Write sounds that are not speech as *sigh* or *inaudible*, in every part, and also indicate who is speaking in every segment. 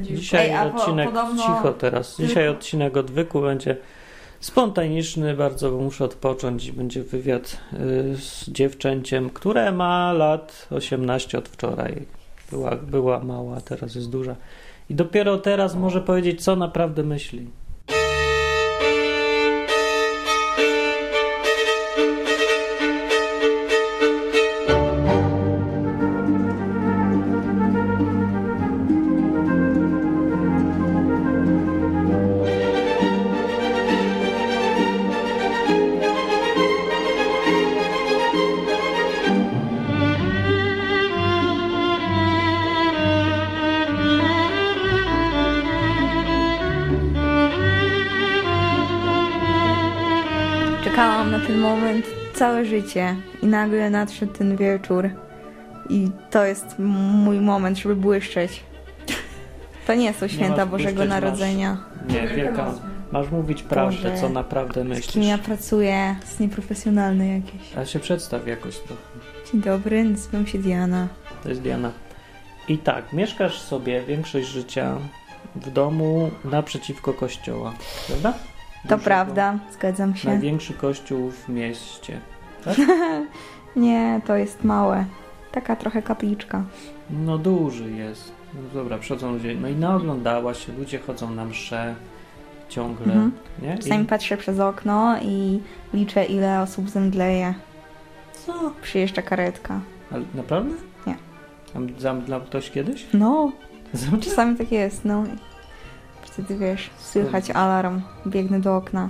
Speaker 1: Dzisiaj
Speaker 2: Ej,
Speaker 1: odcinek
Speaker 2: podobno-
Speaker 1: cicho teraz. Dzisiaj odcinek odwyku będzie spontaniczny, bardzo bo muszę odpocząć i będzie wywiad y, z dziewczęciem, które ma lat 18 od wczoraj. Była, była mała, teraz jest duża. I dopiero teraz może powiedzieć, co naprawdę myśli.
Speaker 2: Życie i nagle nadszedł ten wieczór. I to jest mój moment, żeby błyszczeć. To nie są święta
Speaker 1: masz
Speaker 2: Bożego
Speaker 1: błyszczeć, masz-
Speaker 2: Narodzenia.
Speaker 1: Nie, wielka. Masz mówić prawdę,
Speaker 2: Boże,
Speaker 1: co naprawdę
Speaker 2: Z kim ja
Speaker 1: myślisz.
Speaker 2: pracuję? Z nieprofesjonalne jakieś.
Speaker 1: A się przedstaw jakoś trochę.
Speaker 2: Dzień dobry, nazywam się Diana.
Speaker 1: To jest Diana. I tak, mieszkasz sobie większość życia w domu naprzeciwko kościoła, prawda?
Speaker 2: To
Speaker 1: Dużego.
Speaker 2: prawda, zgadzam się.
Speaker 1: Największy kościół w mieście. *laughs*
Speaker 2: Nie, to jest małe. Taka trochę kapliczka.
Speaker 1: No duży jest. No dobra, przychodzą ludzie. No i naoglądałaś się, ludzie chodzą na msze ciągle,
Speaker 2: Mhm.
Speaker 1: nie?
Speaker 2: Czasami
Speaker 1: I...
Speaker 2: patrzę przez okno i liczę, ile osób zemdleje.
Speaker 1: Co?
Speaker 2: Przyjeżdża karetka.
Speaker 1: Ale naprawdę?
Speaker 2: Nie.
Speaker 1: A zamdlał ktoś kiedyś?
Speaker 2: No, *laughs*
Speaker 1: Zamdlał?
Speaker 2: czasami tak jest, no. Wtedy wiesz, słychać alarm, biegnę do okna.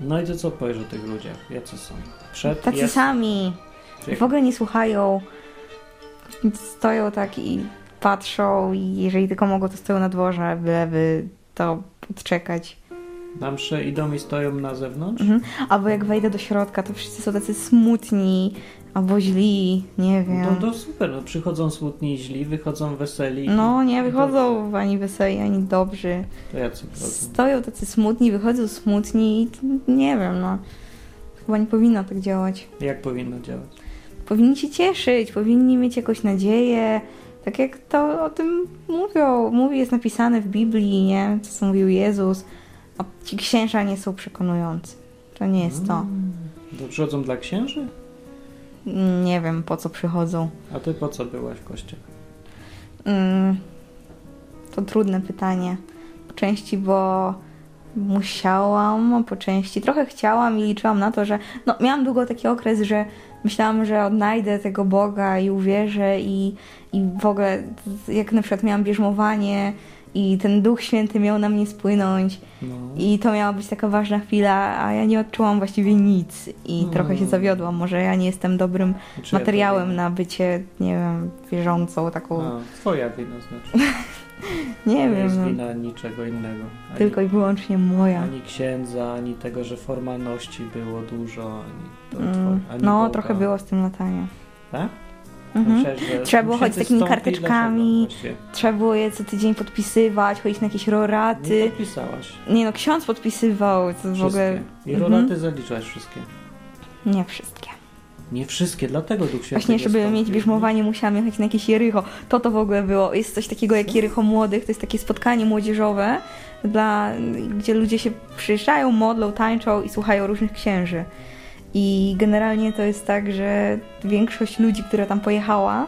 Speaker 1: No i to co powiesz o tych ludziach? Jacy są? Przed,
Speaker 2: Tacy
Speaker 1: jest...
Speaker 2: sami. W ogóle nie słuchają. Stoją tak i patrzą i jeżeli tylko mogą, to stoją na dworze, byleby to odczekać.
Speaker 1: Na msze idą i stoją na zewnątrz?
Speaker 2: Mhm. Albo jak wejdę do środka, to wszyscy są tacy smutni, albo źli, nie wiem.
Speaker 1: No to super, no przychodzą smutni i źli, wychodzą weseli.
Speaker 2: No, nie wychodzą ani weseli, ani dobrzy.
Speaker 1: To jacy wychodzą?
Speaker 2: Stoją tacy smutni, wychodzą smutni i nie wiem, no. Chyba nie powinno tak działać.
Speaker 1: Jak powinno działać?
Speaker 2: Powinni się cieszyć, powinni mieć jakąś nadzieję. Tak jak to o tym mówią. Mówi, jest napisane w Biblii, nie? Co mówił Jezus. A ci księża nie są przekonujący. To nie jest to.
Speaker 1: Mm. To przychodzą dla księży?
Speaker 2: Nie wiem, po co przychodzą.
Speaker 1: A ty po co byłaś w kościele?
Speaker 2: Mm, to trudne pytanie. Po części, bo musiałam, a po części trochę chciałam i liczyłam na to, że no, miałam długo taki okres, że myślałam, że odnajdę tego Boga i uwierzę i, i w ogóle jak na przykład miałam bierzmowanie i ten Duch Święty miał na mnie spłynąć
Speaker 1: No.
Speaker 2: i to miała być taka ważna chwila, a ja nie odczułam właściwie nic i
Speaker 1: Mm.
Speaker 2: trochę się zawiodłam. Może ja nie jestem dobrym
Speaker 1: Czy ja
Speaker 2: materiałem
Speaker 1: to
Speaker 2: na bycie, nie wiem, wierzącą taką...
Speaker 1: A, twoja wina znaczy. *laughs*
Speaker 2: Nie
Speaker 1: Nie
Speaker 2: wiem,
Speaker 1: jest
Speaker 2: no,
Speaker 1: wina niczego innego. Ani,
Speaker 2: tylko i wyłącznie moja.
Speaker 1: ani księdza, ani tego, że formalności było dużo, ani to
Speaker 2: Mm,
Speaker 1: twoje, ani
Speaker 2: no,
Speaker 1: Boga.
Speaker 2: trochę było z tym latania.
Speaker 1: Tak?
Speaker 2: Mhm. Trzeba było chodzić z takimi karteczkami. Trzeba było je co tydzień podpisywać, chodzić na jakieś
Speaker 1: Nie
Speaker 2: roraty.
Speaker 1: podpisałaś.
Speaker 2: Nie no, ksiądz podpisywał, to w ogóle...
Speaker 1: I
Speaker 2: Mhm.
Speaker 1: roraty zaliczałaś wszystkie.
Speaker 2: Nie wszystkie.
Speaker 1: Nie wszystkie, dlatego Duch Święty
Speaker 2: Właśnie,
Speaker 1: nie
Speaker 2: żeby mieć bierzmowanie, musiałam jechać na jakieś Jericho. To to w ogóle było. Jest coś takiego jak Jericho Młodych, to jest takie spotkanie młodzieżowe, dla, gdzie ludzie się przyjeżdżają, modlą, tańczą i słuchają różnych księży. I generalnie to jest tak, że większość ludzi, która tam pojechała,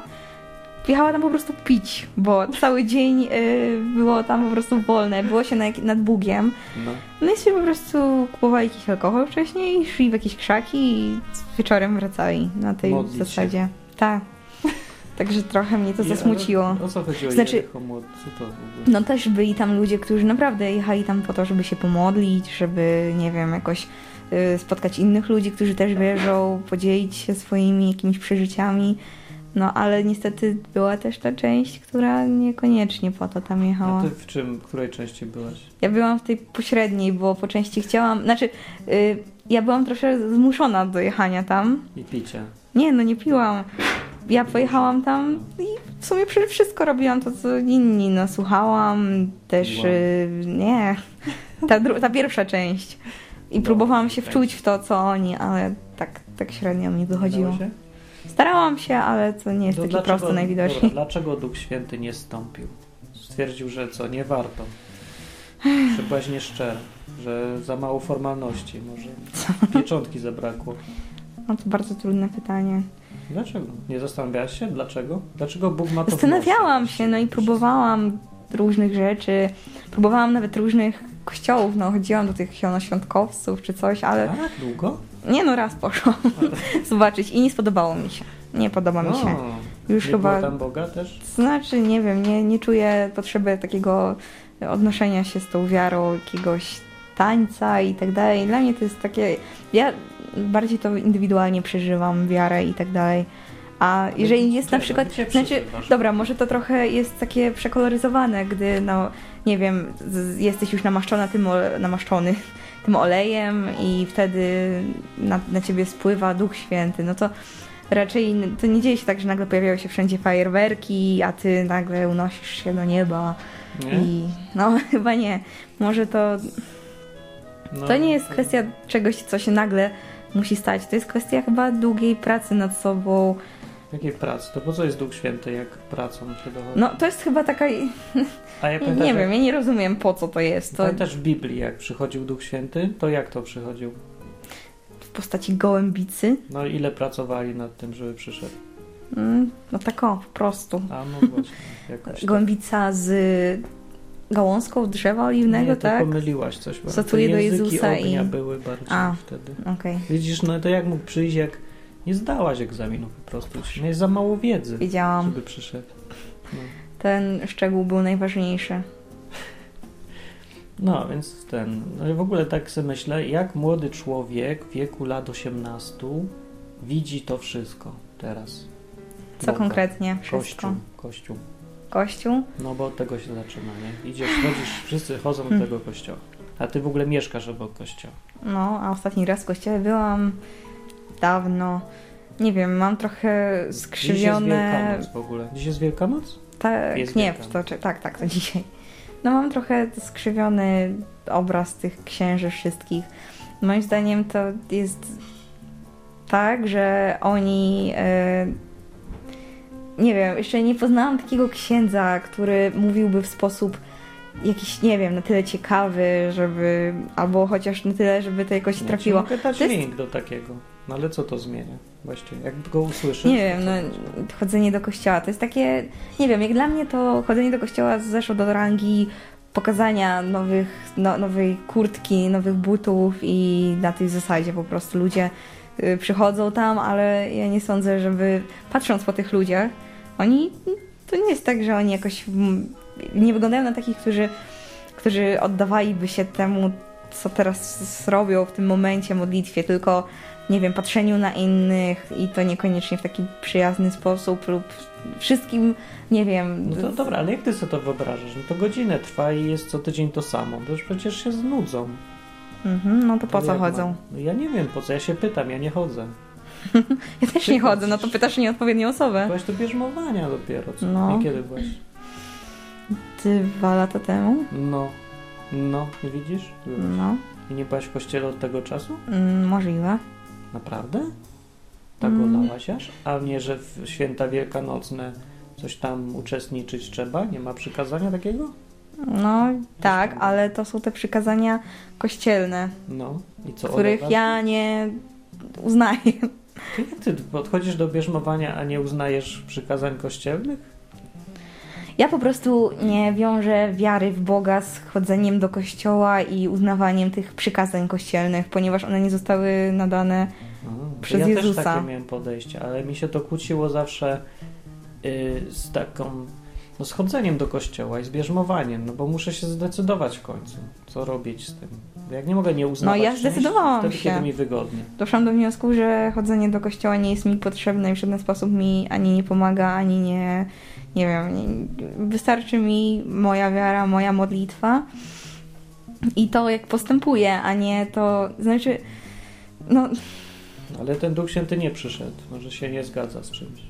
Speaker 2: jechała tam po prostu pić, bo cały dzień y, było tam po prostu wolne, było się nad, nad Bugiem.
Speaker 1: No.
Speaker 2: No i sobie po prostu kupowali jakiś alkohol wcześniej, szli w jakieś krzaki i wieczorem wracali na tej
Speaker 1: Modlić się.
Speaker 2: zasadzie. Tak. *laughs* Także trochę mnie to
Speaker 1: I-
Speaker 2: zasmuciło.
Speaker 1: O co chodziło?
Speaker 2: Znaczy-?
Speaker 1: Co to?
Speaker 2: No też byli tam ludzie, którzy naprawdę jechali tam po to, żeby się pomodlić, żeby, nie wiem, jakoś spotkać innych ludzi, którzy też wierzą, podzielić się swoimi jakimiś przeżyciami. No ale niestety była też ta część, która niekoniecznie po to tam jechała.
Speaker 1: A ty w czym, w której części byłaś?
Speaker 2: Ja byłam w tej pośredniej, bo po części chciałam, znaczy y, ja byłam troszkę zmuszona do jechania tam.
Speaker 1: I picie.
Speaker 2: Nie, no nie piłam. Ja pojechałam tam i w sumie przede wszystko robiłam to, co inni. No słuchałam też,
Speaker 1: Wow.
Speaker 2: y, nie, ta, ta pierwsza część. I
Speaker 1: No,
Speaker 2: próbowałam się
Speaker 1: tak.
Speaker 2: wczuć w to, co oni, ale tak, tak średnio mi wychodziło.
Speaker 1: Się?
Speaker 2: Starałam się, ale to nie jest
Speaker 1: To
Speaker 2: takie proste najwidoczniej.
Speaker 1: Dobra, dlaczego Duch Święty nie stąpił? Stwierdził, że co, nie warto. Że byłaś nieszczera, że za mało formalności, może pieczątki zabrakło.
Speaker 2: No to bardzo trudne pytanie.
Speaker 1: Dlaczego? Nie zastanawiałaś się? Dlaczego? Dlaczego Bóg ma to
Speaker 2: Zastanawiałam się, no i próbowałam różnych rzeczy. Próbowałam nawet różnych kościołów, no chodziłam do tych zielonoświątkowców czy coś, ale
Speaker 1: Tak? Długo?
Speaker 2: nie no raz poszłam *laughs* zobaczyć i nie spodobało mi się. Nie podoba mi się. Już
Speaker 1: nie
Speaker 2: chyba...
Speaker 1: tam Boga też?
Speaker 2: Znaczy, nie wiem, nie, nie czuję potrzeby takiego odnoszenia się z tą wiarą, jakiegoś tańca i tak dalej. Dla mnie to jest takie. Ja bardziej to indywidualnie przeżywam wiarę i tak dalej. A jeżeli jest na przykład. Znaczy, dobra, może to trochę jest takie przekoloryzowane, gdy, no, nie wiem, jesteś już namaszczona tym, namaszczony *laughs* tym olejem i wtedy na, na ciebie spływa Duch Święty, no to raczej to nie dzieje się tak, że nagle pojawiają się wszędzie fajerwerki, a ty nagle unosisz się do nieba
Speaker 1: Nie?
Speaker 2: i no *laughs* chyba nie. Może to,
Speaker 1: No,
Speaker 2: to nie jest kwestia czegoś, co się nagle musi stać. To jest kwestia chyba długiej pracy nad sobą.
Speaker 1: Jakiej pracy? To po co jest Duch Święty, jak pracą się dochodzi?
Speaker 2: No to jest chyba taka, *laughs*
Speaker 1: A ja
Speaker 2: nie
Speaker 1: pamiętasz, jak-
Speaker 2: wiem, ja nie rozumiem po co to jest. To
Speaker 1: Pamiętasz w Biblii, jak przychodził Duch Święty? To jak to przychodził?
Speaker 2: w postaci gołębicy.
Speaker 1: No ile pracowali nad tym, żeby przyszedł?
Speaker 2: Mm, No tak o, po prostu.
Speaker 1: A no właśnie, jakoś tak.
Speaker 2: Gołębica z gałązką drzewa oliwnego,
Speaker 1: Nie,
Speaker 2: tak?
Speaker 1: pomyliłaś coś. te
Speaker 2: do Jezusa
Speaker 1: ognia
Speaker 2: i-
Speaker 1: były bardziej
Speaker 2: A.
Speaker 1: wtedy.
Speaker 2: Okej,
Speaker 1: Widzisz, no to jak mógł przyjść, jak nie zdałaś egzaminu po prostu. Miałeś za mało wiedzy,
Speaker 2: wiedziałam.
Speaker 1: żeby przyszedł. No.
Speaker 2: Ten szczegół był najważniejszy.
Speaker 1: No, więc ten. No w ogóle tak sobie myślę, jak młody człowiek w wieku lat 18 widzi to wszystko teraz.
Speaker 2: Co
Speaker 1: Boga.
Speaker 2: konkretnie? Wszystko.
Speaker 1: Kościół, kościół.
Speaker 2: Kościół?
Speaker 1: No bo od tego się zaczyna, nie? Idziesz, chodzisz, wszyscy chodzą do
Speaker 2: Hmm.
Speaker 1: tego kościoła. A ty w ogóle mieszkasz obok kościoła.
Speaker 2: No, a ostatni raz w kościele byłam dawno. Nie wiem, mam trochę
Speaker 1: Dziś jest
Speaker 2: skrzywione.
Speaker 1: Wielkanoc w ogóle. Dziś jest Wielkanoc?
Speaker 2: Tak, nie, to, czy- tak, tak, to *laughs* dzisiaj. No mam trochę skrzywiony obraz tych księży wszystkich. Moim zdaniem to jest tak, że oni. E, nie wiem, jeszcze nie poznałam takiego księdza, który mówiłby w sposób jakiś, nie wiem, na tyle ciekawy, żeby. albo chociaż na tyle, żeby to jakoś trafiło.
Speaker 1: dać
Speaker 2: To jest-
Speaker 1: link do takiego. No ale co to zmienia? Właściwie, jak go usłyszysz.
Speaker 2: Nie wiem, no, chodzenie do kościoła to jest takie, nie wiem, jak dla mnie to chodzenie do kościoła zeszło do rangi pokazania nowych, no, nowej kurtki, nowych butów i na tej zasadzie po prostu ludzie y, przychodzą tam, ale ja nie sądzę, żeby patrząc po tych ludziach, oni, to nie jest tak, że oni jakoś mm, nie wyglądają na takich, którzy, którzy oddawaliby się temu, co teraz robią w tym momencie, modlitwie, tylko nie wiem, patrzeniu na innych i to niekoniecznie w taki przyjazny sposób lub wszystkim, nie wiem.
Speaker 1: No to dobra, ale jak ty sobie to wyobrażasz? No to godzinę trwa i jest co tydzień to samo. To już przecież się znudzą.
Speaker 2: Mhm, no to po
Speaker 1: To
Speaker 2: co chodzą?
Speaker 1: mam? No ja nie wiem po co, ja się pytam, ja nie chodzę. *laughs*
Speaker 2: Ja też
Speaker 1: Ty
Speaker 2: nie chodzę, no to pytasz nieodpowiednią osobę.
Speaker 1: Byłaś do bierzmowania dopiero, co?
Speaker 2: No.
Speaker 1: Nie kiedy byłaś?
Speaker 2: Dwa lata temu?
Speaker 1: No. No, nie widzisz?
Speaker 2: No,
Speaker 1: I nie byłaś w kościele od tego czasu?
Speaker 2: mm, możliwe.
Speaker 1: Naprawdę? Tak
Speaker 2: Mm.
Speaker 1: olałaś aż? A nie, że w święta wielkanocne coś tam uczestniczyć trzeba? Nie ma przykazania takiego?
Speaker 2: No tak, ale to są te przykazania kościelne,
Speaker 1: No. I co?
Speaker 2: których
Speaker 1: olewasz?
Speaker 2: ja nie uznaję.
Speaker 1: Ty jak ty podchodzisz do bierzmowania, a nie uznajesz przykazań kościelnych?
Speaker 2: Ja po prostu nie wiążę wiary w Boga z chodzeniem do kościoła i uznawaniem tych przykazań kościelnych, ponieważ one nie zostały nadane
Speaker 1: A,
Speaker 2: Przez
Speaker 1: ja
Speaker 2: Jezusa.
Speaker 1: też takie miałem podejście, ale mi się to kłóciło zawsze y, z taką no, z chodzeniem do kościoła i z bierzmowaniem, no bo muszę się zdecydować w końcu, co robić z tym. Jak nie mogę nie uznawać
Speaker 2: No, ja zdecydowałam
Speaker 1: wtedy,
Speaker 2: się.
Speaker 1: kiedy mi wygodnie.
Speaker 2: Doszłam do wniosku, że chodzenie do kościoła nie jest mi potrzebne i w żaden sposób mi ani nie pomaga, ani nie, nie wiem, wystarczy mi moja wiara, moja modlitwa i to, jak postępuję, a nie to, znaczy, no,
Speaker 1: Ale ten Duch Święty nie przyszedł, może się nie zgadza z czymś.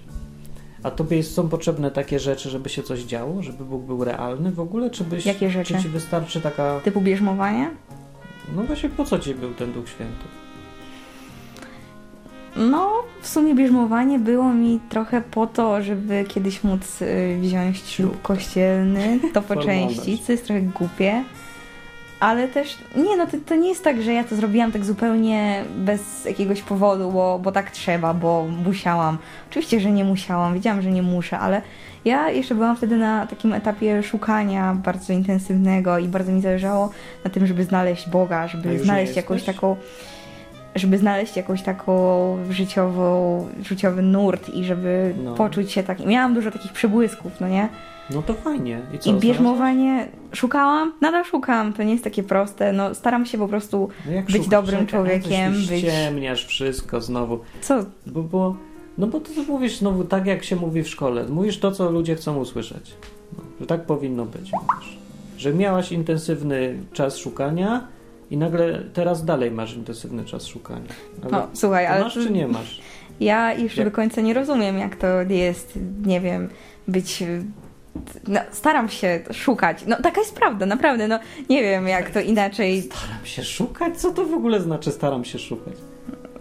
Speaker 1: A tobie są potrzebne takie rzeczy, żeby się coś działo, żeby Bóg był realny w ogóle, czy byś,
Speaker 2: Jakie rzeczy?
Speaker 1: czy ci wystarczy taka,
Speaker 2: typu bierzmowanie.
Speaker 1: no właśnie po co ci był ten Duch Święty?
Speaker 2: No, w sumie bierzmowanie było mi trochę po to, żeby kiedyś móc y, wziąć ślub kościelny, to po części, co jest trochę głupie. Ale też, nie no, to, to nie jest tak, że ja to zrobiłam tak zupełnie bez jakiegoś powodu, bo, bo tak trzeba, bo musiałam. Oczywiście, że nie musiałam, wiedziałam, że nie muszę, ale ja jeszcze byłam wtedy na takim etapie szukania bardzo intensywnego i bardzo mi zależało na tym, żeby znaleźć Boga, żeby znaleźć jakąś taką żeby znaleźć jakąś taką życiową, życiowy nurt i żeby
Speaker 1: No.
Speaker 2: poczuć się tak. Miałam dużo takich przebłysków, no nie?
Speaker 1: No to fajnie. I co?
Speaker 2: I bierzmowanie szukałam, nadal szukam, to nie jest takie proste. No staram się po prostu,
Speaker 1: No
Speaker 2: być
Speaker 1: szukasz?
Speaker 2: dobrym
Speaker 1: Czekaj,
Speaker 2: człowiekiem, być-
Speaker 1: wszystko znowu.
Speaker 2: co,
Speaker 1: Bo, bo, no bo to mówisz znowu tak, jak się mówi w szkole. Mówisz to, co ludzie chcą usłyszeć. No, że tak powinno być. Mówisz. Że miałaś intensywny czas szukania i nagle teraz dalej masz intensywny czas szukania. Ale
Speaker 2: no słuchaj, ale
Speaker 1: masz czy nie masz?
Speaker 2: ja jeszcze
Speaker 1: Jak-
Speaker 2: do końca nie rozumiem, jak to jest, nie wiem, być... No, staram się szukać. No taka jest prawda, naprawdę. No nie wiem, jak to inaczej
Speaker 1: Staram się szukać? Co to w ogóle znaczy staram się szukać?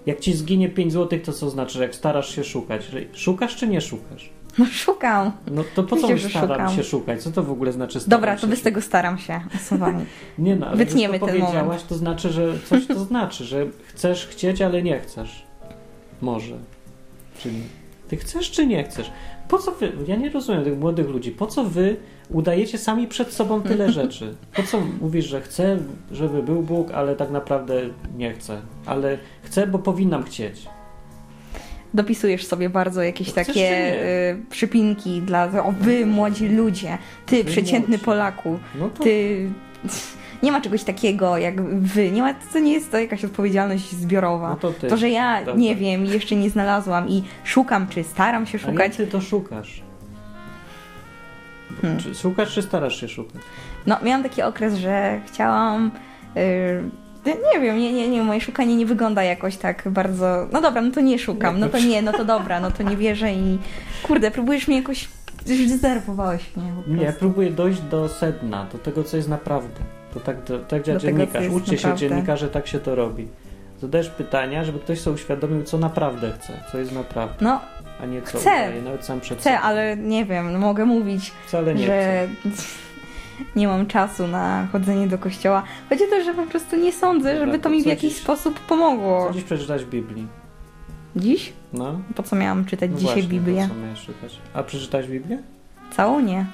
Speaker 1: Jak ci zginie 5 zł, to co znaczy, jak starasz się szukać? Szukasz czy nie szukasz?
Speaker 2: No szukam.
Speaker 1: No to po co
Speaker 2: że
Speaker 1: staram
Speaker 2: szukam.
Speaker 1: się szukać? Co to w ogóle znaczy staram
Speaker 2: Dobra, to bez tego staram się. *laughs*
Speaker 1: Nie no, ale
Speaker 2: Wytniemy
Speaker 1: to
Speaker 2: ten
Speaker 1: powiedziałaś,
Speaker 2: moment.
Speaker 1: to znaczy, że coś to znaczy, że chcesz chcieć, ale nie chcesz. Może. Czyli ty chcesz czy nie chcesz? Po co wy, ja nie rozumiem tych młodych ludzi, po co wy udajecie sami przed sobą tyle *laughs* rzeczy? Po co mówisz, że chcę, żeby był Bóg, ale tak naprawdę nie chcę? Ale chcę, bo powinnam chcieć.
Speaker 2: Dopisujesz sobie bardzo jakieś takie y, przypinki dla o wy młodzi ludzie, ty
Speaker 1: Wy
Speaker 2: przeciętny
Speaker 1: młodzi.
Speaker 2: Polaku,
Speaker 1: No to
Speaker 2: ty nie ma czegoś takiego jak wy, nie ma, to nie jest to jakaś odpowiedzialność zbiorowa.
Speaker 1: No to ty.
Speaker 2: To, że ja
Speaker 1: Dobra.
Speaker 2: nie wiem, i jeszcze nie znalazłam i szukam, czy staram się szukać.
Speaker 1: ty to szukasz?
Speaker 2: Hmm.
Speaker 1: Czy szukasz, czy starasz się szukać?
Speaker 2: No, miałam taki okres, że chciałam. Yy, nie wiem, nie, nie, nie, moje szukanie nie wygląda jakoś tak bardzo. No dobra, no to nie szukam, no to nie, no to dobra, no to nie wierzę i. Kurde, próbujesz mnie jakoś. Zdenerwowałeś mnie. Po
Speaker 1: Nie,
Speaker 2: prostu.
Speaker 1: próbuję dojść do sedna, do tego, co jest naprawdę. To tak, to, tak działa
Speaker 2: Do tego,
Speaker 1: dziennikarz.
Speaker 2: jest
Speaker 1: Uczcie się
Speaker 2: naprawdę.
Speaker 1: dziennikarze, tak się to robi. Zadajesz pytania, żeby ktoś sobie uświadomił, co naprawdę chce, co jest naprawdę,
Speaker 2: No,
Speaker 1: a nie co
Speaker 2: Chcę.
Speaker 1: udaje, nawet sam przed
Speaker 2: chcę, ale nie wiem, mogę mówić,
Speaker 1: Wcale nie
Speaker 2: że
Speaker 1: chcę.
Speaker 2: Nie mam czasu na chodzenie do kościoła. Chodzi o to, że po prostu nie sądzę, żeby
Speaker 1: to
Speaker 2: mi w jakiś
Speaker 1: dziś?
Speaker 2: sposób pomogło.
Speaker 1: Co dziś przeczytać Biblii?
Speaker 2: Dziś?
Speaker 1: No,
Speaker 2: Po co miałam czytać
Speaker 1: no
Speaker 2: dzisiaj
Speaker 1: właśnie,
Speaker 2: Biblię?
Speaker 1: Po co miałeś czytać? A przeczytałeś Biblię?
Speaker 2: Całą nie.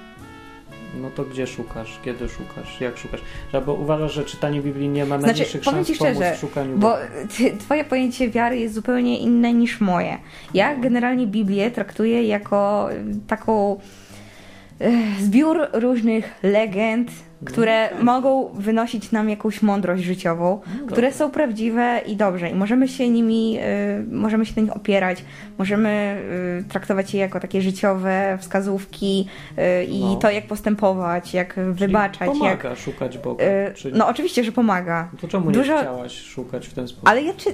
Speaker 1: No to gdzie szukasz? Kiedy szukasz? Jak szukasz? Bo uważasz, że czytanie Biblii nie ma
Speaker 2: Znaczy,
Speaker 1: najmniejszych
Speaker 2: powiem
Speaker 1: szans
Speaker 2: ci szczerze,
Speaker 1: w szukaniu
Speaker 2: Bo ty, twoje pojęcie wiary jest zupełnie inne niż moje. Ja
Speaker 1: No.
Speaker 2: generalnie Biblię traktuję jako taką zbiór różnych legend, które
Speaker 1: tak.
Speaker 2: mogą wynosić nam jakąś mądrość życiową,
Speaker 1: No
Speaker 2: które są prawdziwe i dobrze. I możemy się nimi, y, możemy się na nich opierać, możemy y, traktować je jako takie życiowe wskazówki y, i
Speaker 1: No.
Speaker 2: to, jak postępować, jak
Speaker 1: Czyli
Speaker 2: wybaczać, jak...
Speaker 1: Pomaga szukać Boga.
Speaker 2: y. No oczywiście, że pomaga.
Speaker 1: To czemu
Speaker 2: dużo-
Speaker 1: nie chciałaś szukać w ten sposób?
Speaker 2: Ale ja czy...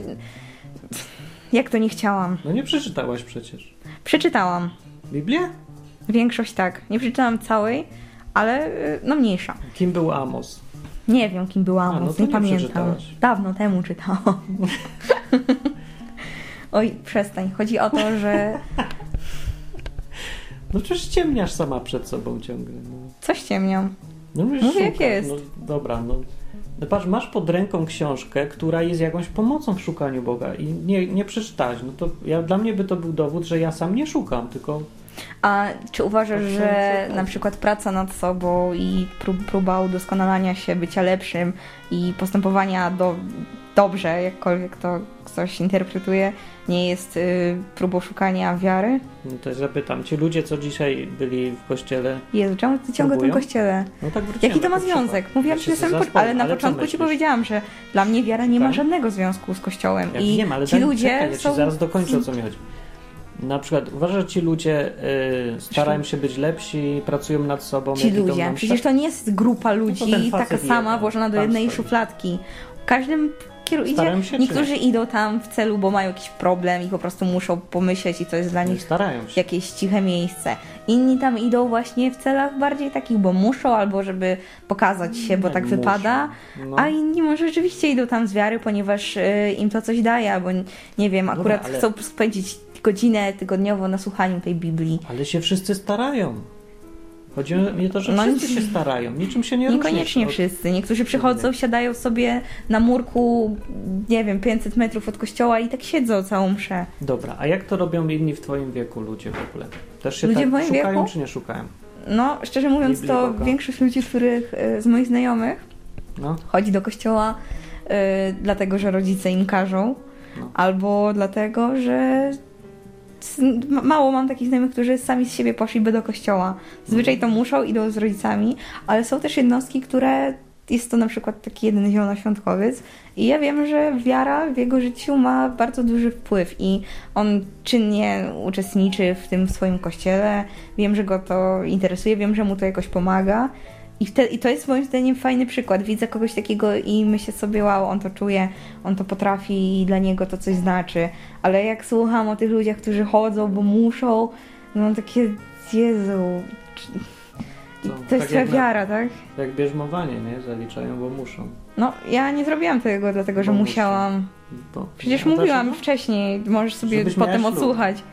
Speaker 2: Jak to nie chciałam?
Speaker 1: No nie przeczytałaś przecież.
Speaker 2: Przeczytałam.
Speaker 1: Biblię?
Speaker 2: Większość tak. Nie przeczytałam całej, ale y, no mniejsza.
Speaker 1: Kim był Amos?
Speaker 2: Nie wiem, kim była
Speaker 1: A, no
Speaker 2: Amos, nie,
Speaker 1: nie
Speaker 2: pamiętam. Dawno temu czytałam. *laughs* Oj, przestań. Chodzi o to, że *laughs*
Speaker 1: No przecież ciemniasz sama przed sobą ciągle. No,
Speaker 2: coś ciemniam.
Speaker 1: no
Speaker 2: Mówię, jak jest.
Speaker 1: No, dobra, no. No patrz, masz pod ręką książkę, która jest jakąś pomocą w szukaniu Boga i nie, nie przeczytałeś. No to ja, dla mnie by to był dowód, że ja sam nie szukam, tylko
Speaker 2: A czy uważasz, że
Speaker 1: książę,
Speaker 2: na
Speaker 1: tak.
Speaker 2: przykład praca nad sobą i prób, próba udoskonalania się, bycia lepszym i postępowania do, dobrze, jakkolwiek to ktoś interpretuje, nie jest y, próbą szukania wiary?
Speaker 1: no to ja zapytam, ci ludzie, co dzisiaj byli w kościele,
Speaker 2: Jezu, czemu ty ciągle o tym kościele?
Speaker 1: no tak
Speaker 2: Jaki to ma związek? Mówiłam
Speaker 1: Ja
Speaker 2: ci na samym początku, ale na początku ci powiedziałam, że dla mnie wiara nie ma
Speaker 1: Tak?
Speaker 2: żadnego związku z kościołem.
Speaker 1: Jak
Speaker 2: I
Speaker 1: wiem, ale
Speaker 2: ci ludzie
Speaker 1: czekaj, ja ci
Speaker 2: są...
Speaker 1: zaraz dokończę o co mi chodzi. Na przykład uważasz, że ci ludzie y, starają się być lepsi, pracują nad sobą.
Speaker 2: Ci ludzie. Przecież to nie jest grupa
Speaker 1: No
Speaker 2: ludzi
Speaker 1: ten
Speaker 2: taka sama
Speaker 1: jeden,
Speaker 2: włożona do jednej
Speaker 1: stoi.
Speaker 2: szufladki. W każdym się idzie.
Speaker 1: Się,
Speaker 2: Niektórzy idą tam w celu, bo mają jakiś problem i po prostu muszą pomyśleć i to jest dla
Speaker 1: nie?
Speaker 2: nich
Speaker 1: Starają się.
Speaker 2: jakieś ciche miejsce. Inni tam idą właśnie w celach bardziej takich, bo muszą, albo żeby pokazać się, bo
Speaker 1: Jak
Speaker 2: tak
Speaker 1: muszą.
Speaker 2: wypada.
Speaker 1: No.
Speaker 2: A inni może rzeczywiście idą tam z wiary, ponieważ y, im to coś daje, albo nie wiem,
Speaker 1: Dobra,
Speaker 2: akurat
Speaker 1: ale-
Speaker 2: chcą spędzić godzinę tygodniowo na słuchaniu tej Biblii.
Speaker 1: Ale się wszyscy starają. Chodzi o mnie to, że
Speaker 2: No,
Speaker 1: wszyscy się starają. Niczym się nie różnisz
Speaker 2: Niekoniecznie wszyscy. Niektórzy przychodzą, siadają sobie na murku, nie wiem, 500 metrów od kościoła i tak siedzą całą mszę.
Speaker 1: Dobra, a jak to robią inni w twoim wieku ludzie w ogóle? Też się
Speaker 2: Ludzie
Speaker 1: tak
Speaker 2: w moim
Speaker 1: szukają,
Speaker 2: wieku?
Speaker 1: czy nie szukają?
Speaker 2: No, szczerze mówiąc,
Speaker 1: Biblii
Speaker 2: to
Speaker 1: Boga.
Speaker 2: większość ludzi, których y, z moich znajomych
Speaker 1: No,
Speaker 2: chodzi do kościoła y, dlatego, że rodzice im każą,
Speaker 1: No.
Speaker 2: albo dlatego, że mało mam takich znajomych, którzy sami z siebie poszliby do kościoła. Zazwyczaj to muszą, idą z rodzicami, ale są też jednostki, które jest to na przykład taki jeden zielonoświątkowiec i ja wiem, że wiara w jego życiu ma bardzo duży wpływ i on czynnie uczestniczy w tym swoim kościele. Wiem, że go to interesuje, wiem, że mu to jakoś pomaga. I, wte, I to jest moim zdaniem fajny przykład. Widzę kogoś takiego i myślę sobie, wow, on to czuje, on to potrafi i dla niego to coś znaczy. Ale jak słucham o tych ludziach, którzy chodzą, bo muszą, no mam takie, Jezu,
Speaker 1: To
Speaker 2: to
Speaker 1: tak
Speaker 2: jest twoja wiara, tak?
Speaker 1: jak bierzmowanie, nie? Zaliczają, bo muszą.
Speaker 2: No, ja nie zrobiłam tego, dlatego że
Speaker 1: Bo
Speaker 2: musiałam.
Speaker 1: Bo...
Speaker 2: Przecież
Speaker 1: A
Speaker 2: mówiłam wcześniej, możesz sobie potem odsłuchać.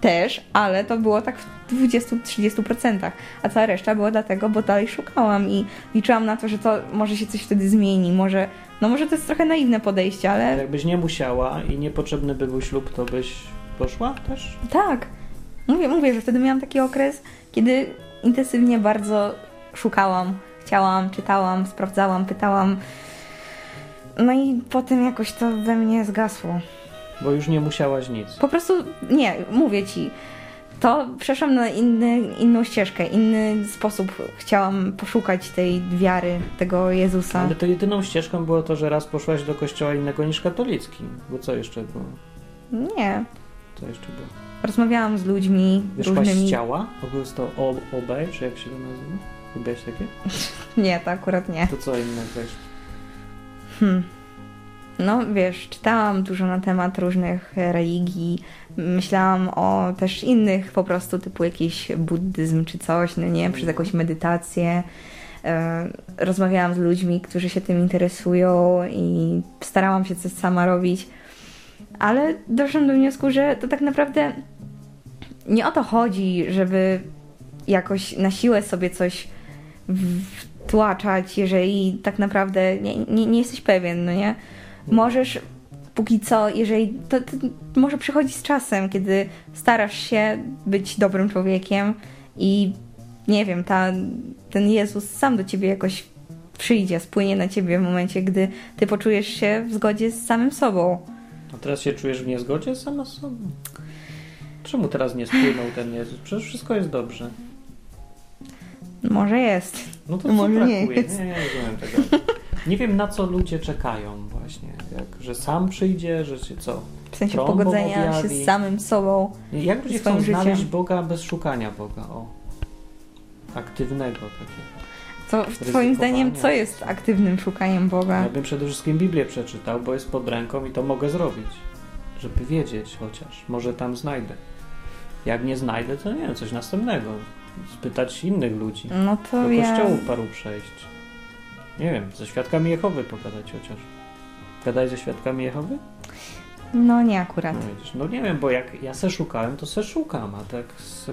Speaker 2: Też, ale to było tak w 20-30%, a cała reszta była dlatego, bo dalej szukałam i liczyłam na to, że to może się coś wtedy zmieni, może, no może to jest trochę naiwne podejście, ale
Speaker 1: Jakbyś nie musiała i niepotrzebny by był ślub, to byś poszła też?
Speaker 2: tak. Mówię, mówię, że wtedy miałam taki okres, kiedy intensywnie bardzo szukałam, chciałam, czytałam, sprawdzałam, pytałam. No i potem jakoś to we mnie zgasło.
Speaker 1: Bo już nie musiałaś nic.
Speaker 2: Po prostu nie, mówię ci. To przeszłam na inny, inną ścieżkę, inny sposób chciałam poszukać tej wiary, tego Jezusa.
Speaker 1: Ale to jedyną ścieżką było to, że raz poszłaś do kościoła innego niż katolicki. Bo co jeszcze było?
Speaker 2: Nie.
Speaker 1: Co jeszcze było?
Speaker 2: Rozmawiałam z ludźmi
Speaker 1: Wyszłaś
Speaker 2: różnymi.
Speaker 1: z ciała? Augusto O- Obej, czy jak się to nazywa? Lubiłaś takie? *laughs*
Speaker 2: Nie, to akurat nie.
Speaker 1: To co inne weź?
Speaker 2: Hmm. No wiesz, czytałam dużo na temat różnych religii, myślałam o też innych po prostu, typu jakiś buddyzm czy coś, no nie, przez jakąś medytację. E, Rozmawiałam z ludźmi, którzy się tym interesują i starałam się coś sama robić, ale doszłam do wniosku, że to tak naprawdę nie o to chodzi, żeby jakoś na siłę sobie coś wtłaczać, jeżeli tak naprawdę nie, nie, nie jesteś pewien, no nie? Możesz póki co, jeżeli to, to może przychodzi z czasem, kiedy starasz się być dobrym człowiekiem i nie wiem, ta, ten Jezus sam do ciebie jakoś przyjdzie, spłynie na ciebie w momencie, gdy ty poczujesz się w zgodzie z samym sobą.
Speaker 1: A teraz się czujesz w niezgodzie sama z sobą? Czemu teraz nie spłynął ten Jezus? Przecież wszystko jest dobrze.
Speaker 2: Może jest.
Speaker 1: No to
Speaker 2: Może nie
Speaker 1: brakuje?
Speaker 2: jest.
Speaker 1: Nie, nie rozumiem tego. Nie wiem na co ludzie czekają właśnie. Jak, że sam przyjdzie, że się co?
Speaker 2: W sensie
Speaker 1: Trąbą
Speaker 2: pogodzenia się
Speaker 1: objawi.
Speaker 2: z samym sobą.
Speaker 1: Jak ludzie chcą znaleźć
Speaker 2: życiem.
Speaker 1: Boga bez szukania Boga? O. Aktywnego takiego.
Speaker 2: Co twoim zdaniem, co jest aktywnym szukaniem Boga?
Speaker 1: Ja bym przede wszystkim Biblię przeczytał, bo jest pod ręką i to mogę zrobić. Żeby wiedzieć chociaż. Może tam znajdę. Jak nie znajdę, to nie wiem, coś następnego. Spytać innych ludzi.
Speaker 2: No to
Speaker 1: Do
Speaker 2: ja...
Speaker 1: kościołu paru przejść. Nie wiem, ze świadkami Jehowy pogadać chociaż. Gadaj ze świadkami Jehowy?
Speaker 2: No nie akurat.
Speaker 1: No widzisz, no nie wiem, bo jak ja se szukałem, to se szukam, a tak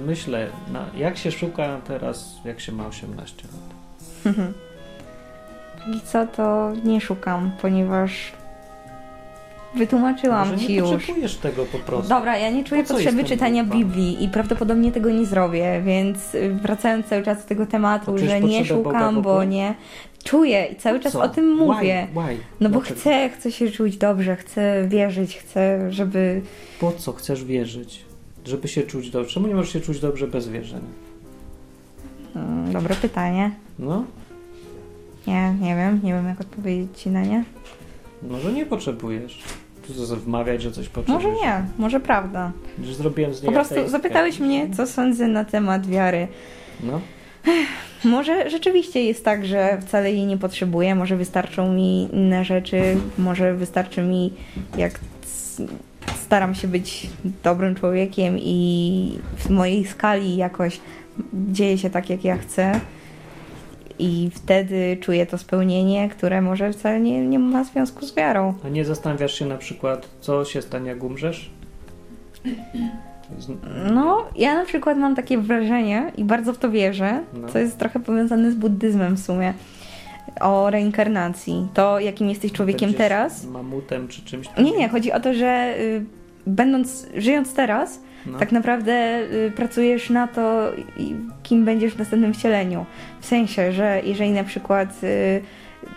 Speaker 1: myślę, na, jak się szuka teraz, jak się ma 18 lat. *laughs*
Speaker 2: Póki co to nie szukam, ponieważ wytłumaczyłam
Speaker 1: Może
Speaker 2: ci
Speaker 1: nie
Speaker 2: już.
Speaker 1: potrzebujesz tego po prostu.
Speaker 2: Dobra, ja nie czuję
Speaker 1: Po
Speaker 2: potrzeby czytania? Biblii i prawdopodobnie tego nie zrobię, więc y, wracając cały czas do tego tematu, że nie szukam, bo nie. Czuję i cały czas
Speaker 1: Co?
Speaker 2: o tym mówię.
Speaker 1: Why? Why?
Speaker 2: No bo
Speaker 1: Dlaczego?
Speaker 2: chcę, chcę się czuć dobrze, chcę wierzyć, chcę, żeby.
Speaker 1: Po co chcesz wierzyć? Żeby się czuć dobrze. Czemu nie możesz się czuć dobrze bez wierzenia?
Speaker 2: Mm, dobre pytanie.
Speaker 1: No,
Speaker 2: Nie, nie wiem, nie wiem jak odpowiedzieć ci na nie.
Speaker 1: może nie potrzebujesz. Tu co, wmawiać, że coś potrzebujesz.
Speaker 2: Może nie, może prawda.
Speaker 1: Że zrobiłem z niej
Speaker 2: Po prostu
Speaker 1: ateistkę.
Speaker 2: zapytałeś mnie, co sądzę na temat wiary.
Speaker 1: No,
Speaker 2: Może rzeczywiście jest tak, że wcale jej nie potrzebuję, może wystarczą mi inne rzeczy, może wystarczy mi, jak staram się być dobrym człowiekiem i w mojej skali jakoś dzieje się tak, jak ja chcę. I wtedy czuję to spełnienie, które może wcale nie, nie ma związku z wiarą.
Speaker 1: A nie zastanawiasz się na przykład, co się stanie, jak umrzesz?
Speaker 2: No, ja na przykład mam takie wrażenie i bardzo w to wierzę,
Speaker 1: No.
Speaker 2: co jest trochę powiązane z buddyzmem w sumie, o reinkarnacji. To, jakim jesteś człowiekiem
Speaker 1: Będziesz
Speaker 2: teraz.
Speaker 1: Mamutem czy czymś
Speaker 2: Nie, nie, chodzi o to, że y, będąc, żyjąc teraz,
Speaker 1: No.
Speaker 2: tak naprawdę y, pracujesz na to, i- kim będziesz w następnym wcieleniu. W sensie, że jeżeli na przykład y,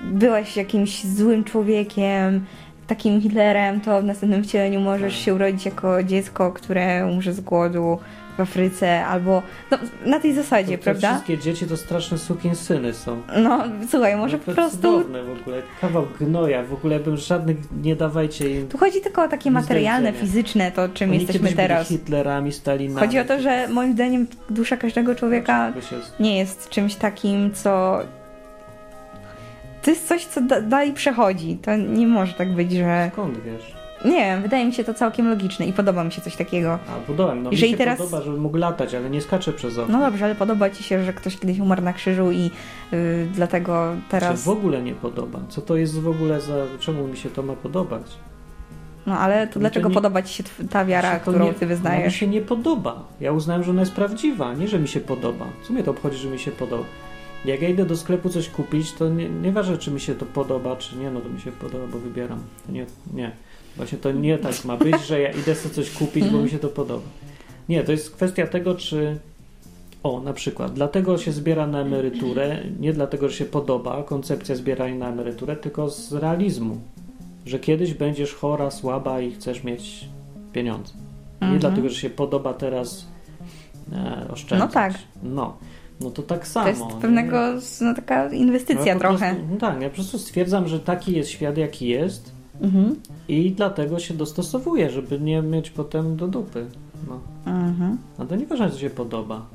Speaker 2: byłeś jakimś złym człowiekiem, takim Hitlerem, to w następnym wcieleniu możesz
Speaker 1: Tak.
Speaker 2: się urodzić jako dziecko, które umrze z głodu w Afryce, albo no, na tej zasadzie,
Speaker 1: To te
Speaker 2: prawda?
Speaker 1: wszystkie dzieci to straszne sukinsyny są.
Speaker 2: No, słuchaj, może
Speaker 1: No
Speaker 2: po
Speaker 1: to
Speaker 2: prostu...
Speaker 1: Cudowne w ogóle, kawał gnoja, w ogóle bym żadnych, nie dawajcie im.
Speaker 2: Tu chodzi tylko o takie materialne, fizyczne, to czym
Speaker 1: Oni
Speaker 2: jesteśmy teraz.
Speaker 1: Hitlerami, Stalinami.
Speaker 2: Chodzi o to, że moim zdaniem dusza każdego człowieka
Speaker 1: się-
Speaker 2: nie jest czymś takim, co. To jest coś, co da dalej przechodzi. To nie może tak być, że.
Speaker 1: Skąd wiesz?
Speaker 2: Nie wiem, wydaje mi się to całkiem logiczne i podoba mi się coś takiego.
Speaker 1: A, budowałem. No
Speaker 2: Jeżeli
Speaker 1: mi się
Speaker 2: teraz-
Speaker 1: podoba, żeby mógł latać, ale nie skacze przez okno.
Speaker 2: No dobrze, ale podoba ci się, że ktoś kiedyś umarł na krzyżu i yy, dlatego
Speaker 1: Się
Speaker 2: teraz.
Speaker 1: w ogóle nie podoba. Co to jest w ogóle za... Czemu mi się to ma podobać?
Speaker 2: No ale to
Speaker 1: to
Speaker 2: dlaczego
Speaker 1: nie-
Speaker 2: podoba ci się ta wiara, którą
Speaker 1: nie-
Speaker 2: ty
Speaker 1: Ona mi
Speaker 2: wyznajesz?
Speaker 1: się nie podoba. Ja uznałem, że ona jest prawdziwa, nie, że mi się podoba. Co mnie to obchodzi, że mi się podoba? Jak ja idę do sklepu coś kupić, to nie, nieważne, czy mi się to podoba, czy nie, no to mi się podoba, bo wybieram. To nie, nie. Właśnie to nie tak ma być, że ja idę sobie coś kupić, bo mi się to podoba. Nie, to jest kwestia tego, czy... O, na przykład, dlatego się zbiera na emeryturę, nie dlatego, że się podoba koncepcja zbierania na emeryturę, tylko z realizmu. Że kiedyś będziesz chora, słaba i chcesz mieć pieniądze. Nie
Speaker 2: Mhm.
Speaker 1: dlatego, że się podoba teraz e, oszczędzać.
Speaker 2: No tak.
Speaker 1: No. No to tak samo.
Speaker 2: To jest pewnego, no, taka
Speaker 1: No
Speaker 2: inwestycja
Speaker 1: ja po
Speaker 2: trochę.
Speaker 1: Prostu, no tak, ja po prostu stwierdzam, że taki jest świat, jaki jest
Speaker 2: Mhm.
Speaker 1: i dlatego się dostosowuję, żeby nie mieć potem do dupy. No.
Speaker 2: Mhm.
Speaker 1: A to nieważne, co się podoba.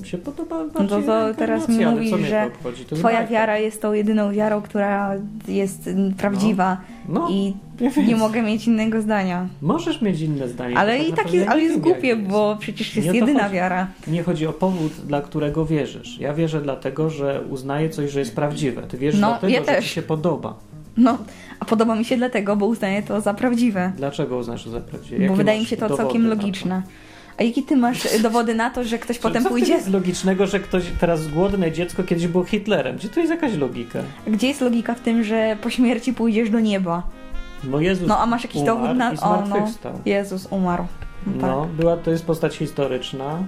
Speaker 1: Mi się podoba
Speaker 2: No
Speaker 1: bardziej
Speaker 2: to, to teraz mi mówisz, że
Speaker 1: to
Speaker 2: twoja
Speaker 1: bajka.
Speaker 2: wiara jest tą jedyną wiarą, która jest mm, prawdziwa
Speaker 1: No,
Speaker 2: i
Speaker 1: więc
Speaker 2: nie mogę mieć innego zdania.
Speaker 1: Możesz mieć inne zdanie.
Speaker 2: Ale i tak
Speaker 1: naprawdę
Speaker 2: jest, ale jest głupie,
Speaker 1: jest.
Speaker 2: bo przecież jest
Speaker 1: Nie
Speaker 2: jedyna
Speaker 1: chodzi.
Speaker 2: wiara.
Speaker 1: Nie chodzi o powód, dla którego wierzysz. Ja wierzę dlatego, że uznaję coś, że jest prawdziwe. Ty wierzysz
Speaker 2: No,
Speaker 1: dlatego,
Speaker 2: ja
Speaker 1: że ci się podoba.
Speaker 2: No, a podoba mi się dlatego, bo uznaję to za prawdziwe.
Speaker 1: Dlaczego uznasz to za prawdziwe?
Speaker 2: Bo
Speaker 1: Jakie
Speaker 2: wydaje mi się to całkiem logiczne. A jakie ty masz y, dowody na to, że ktoś potem
Speaker 1: co
Speaker 2: pójdzie?
Speaker 1: jest logicznego, że ktoś teraz głodne dziecko kiedyś było Hitlerem? Gdzie tu jest jakaś logika?
Speaker 2: Gdzie jest logika w tym, że po śmierci pójdziesz do nieba?
Speaker 1: No Jezus
Speaker 2: No a masz jakiś
Speaker 1: umarł
Speaker 2: dowód na...
Speaker 1: i
Speaker 2: O, no.
Speaker 1: zmartwychwstał.
Speaker 2: Jezus umarł. No, tak.
Speaker 1: No, była, to jest postać historyczna.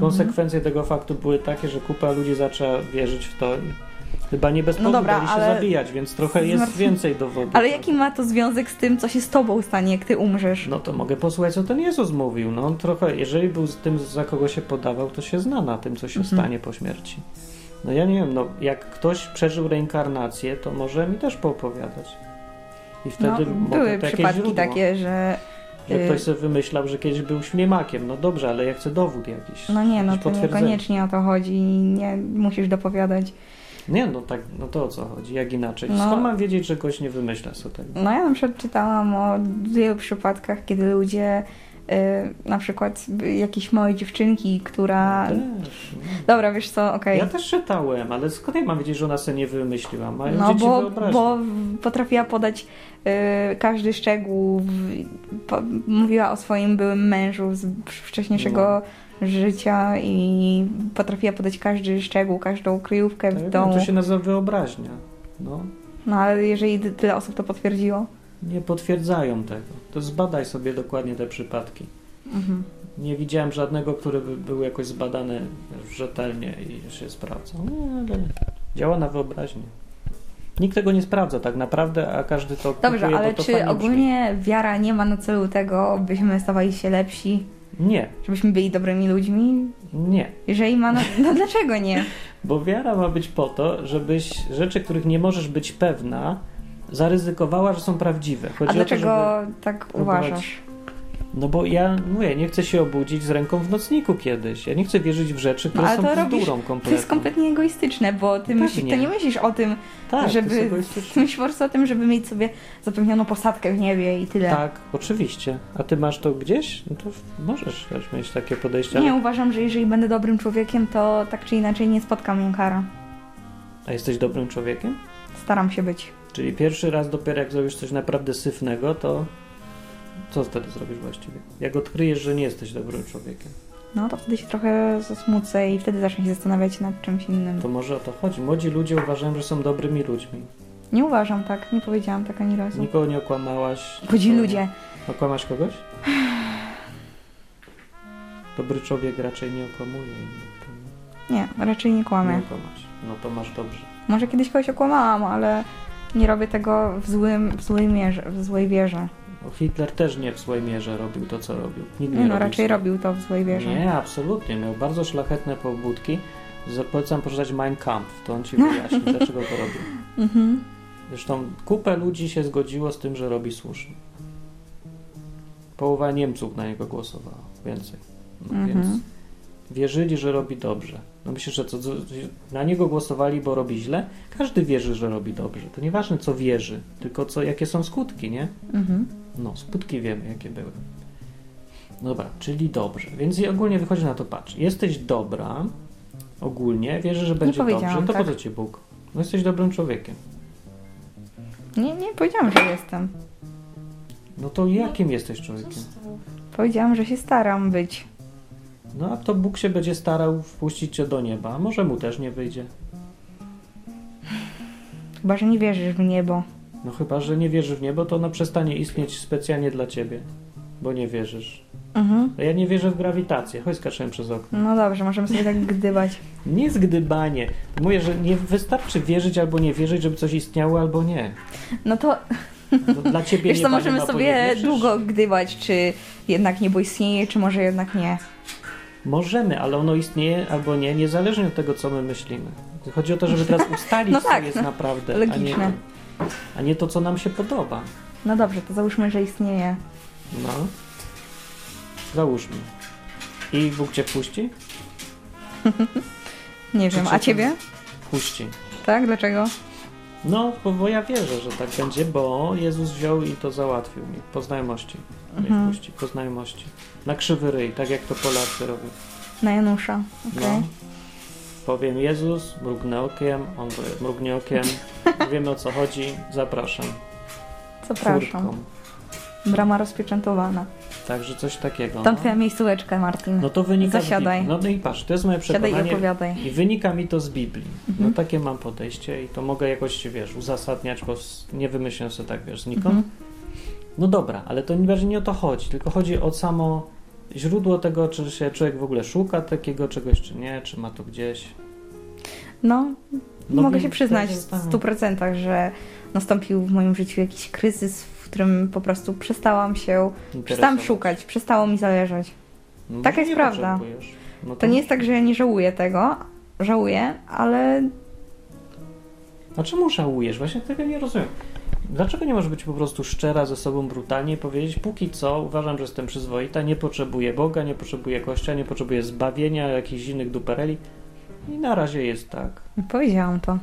Speaker 1: Konsekwencje tego faktu były takie, że kupa ludzi zaczęła wierzyć w to. Chyba nie bez
Speaker 2: No
Speaker 1: powodu
Speaker 2: dobra,
Speaker 1: dali się zabijać, więc trochę jest więcej dowodów.
Speaker 2: Ale jaki ma to związek z tym, co się z tobą stanie, jak ty umrzesz?
Speaker 1: No to mogę posłuchać, co ten Jezus mówił. No on trochę, jeżeli był z tym, za kogo się podawał, to się zna na tym, co się
Speaker 2: Mhm.
Speaker 1: stanie po śmierci. No ja nie wiem, no jak ktoś przeżył reinkarnację, to może mi też poopowiadać. I
Speaker 2: No,
Speaker 1: wtedy mogę
Speaker 2: były przypadki
Speaker 1: źródło,
Speaker 2: takie, że...
Speaker 1: że
Speaker 2: y-
Speaker 1: ktoś sobie wymyślał, że kiedyś był ślimakiem. No dobrze, ale ja chcę dowód jakiś.
Speaker 2: No nie, no to niekoniecznie o to chodzi. Nie musisz dopowiadać.
Speaker 1: Nie, no tak, no to o co chodzi, jak inaczej.
Speaker 2: No.
Speaker 1: Skąd mam wiedzieć, że ktoś nie wymyśla sobie tego?
Speaker 2: No ja na przykład czytałam o wielu przypadkach, kiedy ludzie, y, na przykład y, jakieś małe dziewczynki, która...
Speaker 1: Też, no.
Speaker 2: Dobra, wiesz co, okej.
Speaker 1: Ja też czytałem, ale skąd ja mam wiedzieć, że ona sobie nie wymyśliła? Mają
Speaker 2: No bo, bo potrafiła podać y, każdy szczegół, w, po, mówiła o swoim byłym mężu z wcześniejszego
Speaker 1: No.
Speaker 2: Życia i potrafiła podać każdy szczegół, każdą kryjówkę
Speaker 1: Tak,
Speaker 2: w
Speaker 1: no,
Speaker 2: domu.
Speaker 1: To się nazywa wyobraźnia. No,
Speaker 2: No ale jeżeli tyle osób to potwierdziło.
Speaker 1: nie potwierdzają tego. To zbadaj sobie dokładnie te przypadki.
Speaker 2: Mhm.
Speaker 1: Nie widziałem żadnego, który by był jakoś zbadany rzetelnie i się sprawdzał. Nie, ale działa na wyobraźnię. Nikt tego nie sprawdza tak naprawdę, a każdy to
Speaker 2: Dobrze, ale
Speaker 1: to
Speaker 2: czy ogólnie wiara nie ma na celu tego, byśmy stawali się lepsi.
Speaker 1: Nie,
Speaker 2: żebyśmy byli dobrymi ludźmi?
Speaker 1: nie.
Speaker 2: Jeżeli ma, no, no dlaczego nie? *laughs*
Speaker 1: Bo wiara ma być po to, żebyś rzeczy, których nie możesz być pewna, zaryzykowała, że są prawdziwe. Chodzi
Speaker 2: A
Speaker 1: to,
Speaker 2: dlaczego
Speaker 1: żeby
Speaker 2: tak uważasz?
Speaker 1: No bo ja mówię, nie chcę się obudzić z ręką w nocniku kiedyś. Ja nie chcę wierzyć w rzeczy, które
Speaker 2: No,
Speaker 1: są
Speaker 2: to
Speaker 1: bzdurą
Speaker 2: To
Speaker 1: kompletną.
Speaker 2: jest kompletnie egoistyczne, bo ty,
Speaker 1: No
Speaker 2: myśl, ty nie myślisz o tym,
Speaker 1: tak, to
Speaker 2: żeby... Ty *laughs* myślisz po prostu o tym, żeby mieć sobie zapewnioną posadkę w niebie i tyle.
Speaker 1: Tak, oczywiście. A ty masz to gdzieś? No to możesz też mieć takie podejście.
Speaker 2: Nie,
Speaker 1: Ale...
Speaker 2: uważam, że jeżeli będę dobrym człowiekiem, to tak czy inaczej nie spotka mnie kara.
Speaker 1: A jesteś dobrym człowiekiem?
Speaker 2: Staram się być.
Speaker 1: Czyli pierwszy raz dopiero jak zrobisz coś naprawdę syfnego, to co wtedy zrobisz właściwie? Jak odkryjesz, że nie jesteś dobrym człowiekiem,
Speaker 2: No to wtedy się trochę zasmucę i wtedy zacznę się zastanawiać nad czymś innym.
Speaker 1: to może o to chodzi. Młodzi ludzie uważają, że są dobrymi ludźmi.
Speaker 2: Nie uważam tak, nie powiedziałam tak ani razu.
Speaker 1: Nikogo nie okłamałaś.
Speaker 2: Młodzi
Speaker 1: nikogo-
Speaker 2: ludzie.
Speaker 1: Okłamasz kogoś? *sighs* Dobry człowiek raczej nie okłamuje.
Speaker 2: Nie, raczej nie
Speaker 1: Nie,
Speaker 2: kłamie.
Speaker 1: nie okłamasz. No to masz dobrze.
Speaker 2: Może kiedyś kogoś okłamałam, ale nie robię tego w, złym, w złej mierze, w złej wierze.
Speaker 1: Hitler też nie w złej mierze robił to, co robił. Nikt nie,
Speaker 2: Nie no,
Speaker 1: robił
Speaker 2: raczej robił to w złej wierze.
Speaker 1: Nie, absolutnie. Miał bardzo szlachetne pobudki. Polecam poczytać Mein Kampf, to on ci *laughs* wyjaśni, dlaczego to robił.
Speaker 2: Mhm.
Speaker 1: Zresztą kupę ludzi się zgodziło z tym, że robi słusznie. Połowa Niemców na niego głosowała, więcej. No,
Speaker 2: Mhm.
Speaker 1: Więc wierzyli, że robi dobrze. No myślę, że co, co, na niego głosowali, bo robi źle. Każdy wierzy, że robi dobrze. To nieważne, co wierzy, tylko co, jakie są skutki, nie?
Speaker 2: Mhm.
Speaker 1: No, skutki wiemy, jakie były. Dobra, czyli dobrze. Więc ogólnie wychodzi na to, patrz, jesteś dobra, ogólnie, wierzysz, że będzie dobrze, to
Speaker 2: tak.
Speaker 1: po co ci Bóg? No jesteś dobrym człowiekiem.
Speaker 2: Nie, nie powiedziałam, że jestem.
Speaker 1: No to jakim jesteś człowiekiem?
Speaker 2: Powiedziałam, że się staram być.
Speaker 1: No a to Bóg się będzie starał wpuścić cię do nieba, a może mu też nie wyjdzie.
Speaker 2: Chyba, że nie wierzysz w niebo.
Speaker 1: No chyba, że nie wierzysz w niebo, to ono przestanie istnieć specjalnie dla ciebie, bo nie wierzysz.
Speaker 2: Mhm.
Speaker 1: A ja nie wierzę w grawitację. Chodź skaczyłem przez okno.
Speaker 2: No dobrze, możemy sobie tak gdybać. *laughs*
Speaker 1: Nie jest gdybanie. Mówię, że nie wystarczy wierzyć albo nie wierzyć, żeby coś istniało albo nie.
Speaker 2: No to
Speaker 1: No, dla ciebie *laughs*
Speaker 2: wiesz co,
Speaker 1: nie
Speaker 2: możemy
Speaker 1: bo nie
Speaker 2: sobie długo gdybać, czy jednak niebo istnieje, czy może jednak nie.
Speaker 1: Możemy, ale ono istnieje albo nie, niezależnie od tego, co my myślimy. Chodzi o to, żeby teraz ustalić,
Speaker 2: No
Speaker 1: co
Speaker 2: tak,
Speaker 1: jest
Speaker 2: no.
Speaker 1: naprawdę, a nie,
Speaker 2: Logiczne.
Speaker 1: A nie to, co nam się podoba.
Speaker 2: No dobrze, to załóżmy, że istnieje.
Speaker 1: No. Załóżmy. I Bóg cię wpuści? *laughs*
Speaker 2: Nie
Speaker 1: Czy
Speaker 2: wiem,
Speaker 1: cię
Speaker 2: a ciebie?
Speaker 1: Wpuści.
Speaker 2: Tak? Dlaczego?
Speaker 1: No, bo, bo ja wierzę, że tak będzie, bo Jezus wziął i to załatwił mi. Po znajomości. Nie
Speaker 2: Mhm.
Speaker 1: wpuści, po znajomości. Na krzywy ryj, tak jak to Polacy robią.
Speaker 2: Na Janusza. Okej.
Speaker 1: No. Powiem Jezus, mrugnę okiem, on powie, mrugnie okiem. *laughs* Wiemy o co chodzi, zapraszam.
Speaker 2: Zapraszam. Brama rozpieczętowana.
Speaker 1: Także coś takiego.
Speaker 2: Tam
Speaker 1: no.
Speaker 2: twoja miejscóweczka, Martin.
Speaker 1: No to wynika
Speaker 2: Zasiadaj.
Speaker 1: Biblii. No i patrz, to jest moje
Speaker 2: Siadaj i
Speaker 1: przekonanie.
Speaker 2: opowiadaj.
Speaker 1: I wynika mi to z Biblii. No
Speaker 2: Mhm.
Speaker 1: takie mam podejście i to mogę jakoś, wiesz, uzasadniać, bo nie wymyślę sobie tak, wiesz, znikąd.
Speaker 2: Mhm.
Speaker 1: No dobra, ale to nie, nie o to chodzi, tylko chodzi o samo źródło tego, czy się człowiek w ogóle szuka takiego czegoś, czy nie, czy ma to gdzieś.
Speaker 2: No,
Speaker 1: No
Speaker 2: mogę się przyznać
Speaker 1: to
Speaker 2: w
Speaker 1: jest tak.
Speaker 2: 100%, że nastąpił w moim życiu jakiś kryzys, w którym po prostu przestałam się, przestałam szukać, przestało mi zależeć.
Speaker 1: No,
Speaker 2: Taka jest prawda.
Speaker 1: No
Speaker 2: To nie jest tak, że ja nie żałuję tego, żałuję, ale
Speaker 1: A czemu żałujesz? Właśnie tego nie rozumiem. Dlaczego nie możesz być po prostu szczera ze sobą brutalnie i powiedzieć, póki co uważam, że jestem przyzwoita, nie potrzebuję Boga, nie potrzebuję Kościoła, nie potrzebuję zbawienia, jakichś innych dupereli i na razie jest tak.
Speaker 2: powiedziałam to.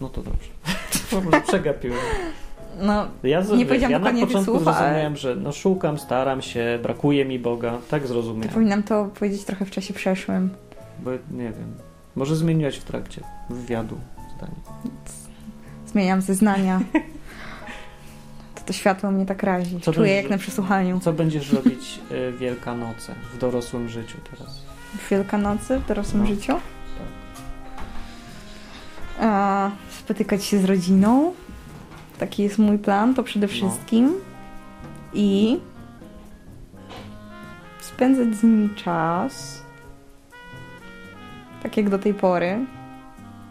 Speaker 1: No to dobrze. *laughs* Po prostu przegapiłem.
Speaker 2: No,
Speaker 1: Ja,
Speaker 2: Nie
Speaker 1: wiesz,
Speaker 2: powiedziałam
Speaker 1: ja na
Speaker 2: dokładnie tych
Speaker 1: początku
Speaker 2: słów,
Speaker 1: zrozumiałem, że no szukam, staram się, brakuje mi Boga. Tak zrozumiałem.
Speaker 2: powinnam to powiedzieć trochę w czasie przeszłym.
Speaker 1: Bo nie wiem. Może zmieniłaś w trakcie wywiadu zdanie.
Speaker 2: Zmieniam zeznania. *laughs* To światło mnie tak razi.
Speaker 1: Co
Speaker 2: Czuję jak na przesłuchaniu.
Speaker 1: Co będziesz robić y, Wielkanoce w dorosłym życiu teraz?
Speaker 2: W Wielkanocy, w dorosłym
Speaker 1: No.
Speaker 2: życiu.
Speaker 1: Tak.
Speaker 2: A, spotykać się z rodziną. Taki jest mój plan, to przede
Speaker 1: No.
Speaker 2: wszystkim. I spędzać z nimi czas. Tak jak do tej pory.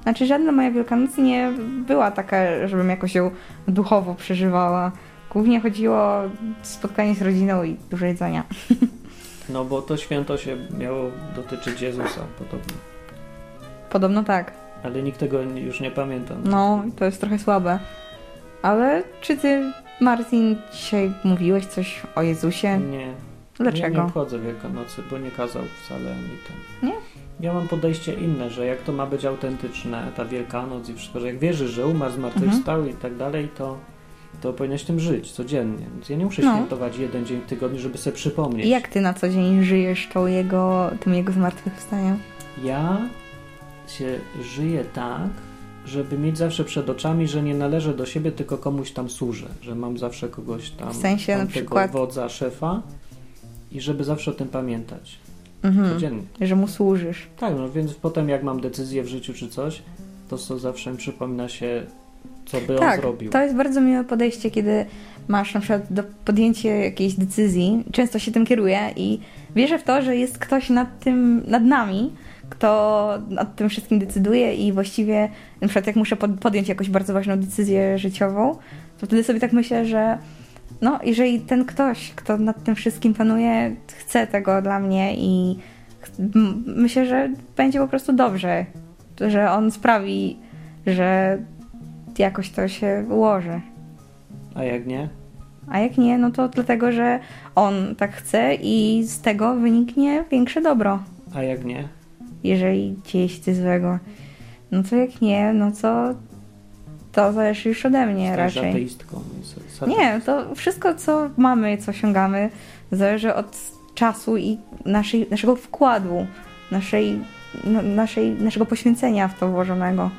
Speaker 2: Znaczy, żadna moja Wielkanoc nie była taka, żebym jakoś ją duchowo przeżywała. Głównie chodziło o spotkanie z rodziną i dużo jedzenia. *laughs*
Speaker 1: No bo to święto się miało dotyczyć Jezusa podobno.
Speaker 2: Podobno tak.
Speaker 1: Ale nikt tego już nie pamięta.
Speaker 2: No, to jest trochę słabe. Ale czy ty, Martin, dzisiaj mówiłeś coś o Jezusie?
Speaker 1: Nie. Ja nie
Speaker 2: Dlaczego?
Speaker 1: obchodzę Wielkanocy, bo nie kazał wcale ani ten.
Speaker 2: Nie?
Speaker 1: Ja mam podejście inne, że jak to ma być autentyczne, ta Wielkanoc i wszystko, że jak wierzysz, że umarł,
Speaker 2: Mhm.
Speaker 1: zmartwychwstał i tak dalej, to, to powinieneś tym żyć codziennie. Więc ja nie muszę
Speaker 2: No.
Speaker 1: świętować jeden dzień w tygodniu, żeby sobie przypomnieć.
Speaker 2: I jak ty na co dzień żyjesz tą jego, tym jego zmartwychwstaniem?
Speaker 1: Ja się żyję tak, żeby mieć zawsze przed oczami, że nie należę do siebie, tylko komuś tam służę, że mam zawsze kogoś tam,
Speaker 2: W sensie na przykład-
Speaker 1: wodza, szefa i żeby zawsze o tym pamiętać.
Speaker 2: Mhm.
Speaker 1: Codziennie.
Speaker 2: Że mu służysz.
Speaker 1: Tak, no więc potem jak mam decyzję w życiu czy coś, to co zawsze mi przypomina się, co by on
Speaker 2: tak,
Speaker 1: zrobił.
Speaker 2: to jest bardzo miłe podejście, kiedy masz na przykład do podjęcia jakiejś decyzji, często się tym kieruję i wierzę w to, że jest ktoś nad tym, nad nami, kto nad tym wszystkim decyduje i właściwie na przykład jak muszę pod- podjąć jakąś bardzo ważną decyzję życiową, to wtedy sobie tak myślę, że no, jeżeli ten ktoś, kto nad tym wszystkim panuje, chce tego dla mnie i myślę, że będzie po prostu dobrze, że on sprawi, że jakoś to się ułoży.
Speaker 1: A jak nie?
Speaker 2: A jak nie, no to dlatego, że on tak chce i z tego wyniknie większe dobro,
Speaker 1: A jak nie?
Speaker 2: jeżeli dzieje się coś złego. No to jak nie, no to to zależy już ode mnie
Speaker 1: Stajesz
Speaker 2: raczej.
Speaker 1: ateistką.
Speaker 2: Nie, to wszystko, co mamy, co osiągamy, zależy od czasu i naszej, naszego wkładu, naszej, no, naszej, naszego poświęcenia w to włożonego.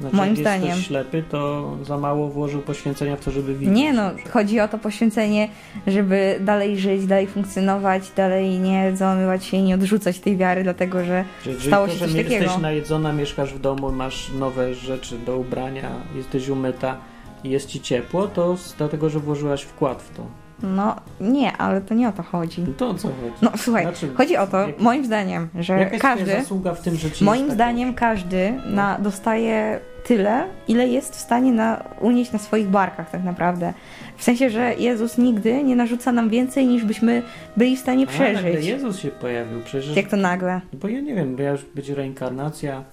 Speaker 1: Znaczy,
Speaker 2: moim
Speaker 1: jak jest
Speaker 2: zdaniem.
Speaker 1: ktoś ślepy, to za mało włożył poświęcenia w to, żeby widzieć.
Speaker 2: Nie no, chodzi o to poświęcenie, żeby dalej żyć, dalej funkcjonować, dalej nie załamywać się i nie odrzucać tej wiary, dlatego że
Speaker 1: Czyli,
Speaker 2: stało
Speaker 1: to,
Speaker 2: się
Speaker 1: że
Speaker 2: coś
Speaker 1: nie
Speaker 2: takiego.
Speaker 1: jesteś najedzona, mieszkasz w domu, masz nowe rzeczy do ubrania, jesteś umyta i jest ci ciepło, to dlatego, że włożyłaś wkład w to.
Speaker 2: No nie, ale to nie o to chodzi.
Speaker 1: No to o co chodzi?
Speaker 2: No słuchaj,
Speaker 1: Znaczy,
Speaker 2: chodzi o to,
Speaker 1: jak-
Speaker 2: moim zdaniem, że każdy,
Speaker 1: zasługa w tym, że ci
Speaker 2: moim
Speaker 1: tak
Speaker 2: zdaniem każdy na, dostaje tyle, ile jest w stanie na, unieść na swoich barkach tak naprawdę. W sensie, że Jezus nigdy nie narzuca nam więcej, niż byśmy byli w stanie
Speaker 1: dobrze? A, nagle
Speaker 2: przeżyć.
Speaker 1: Jezus się pojawił, przecież...
Speaker 2: Jak to nagle?
Speaker 1: Bo ja nie wiem, bo ja już będzie reinkarnacja.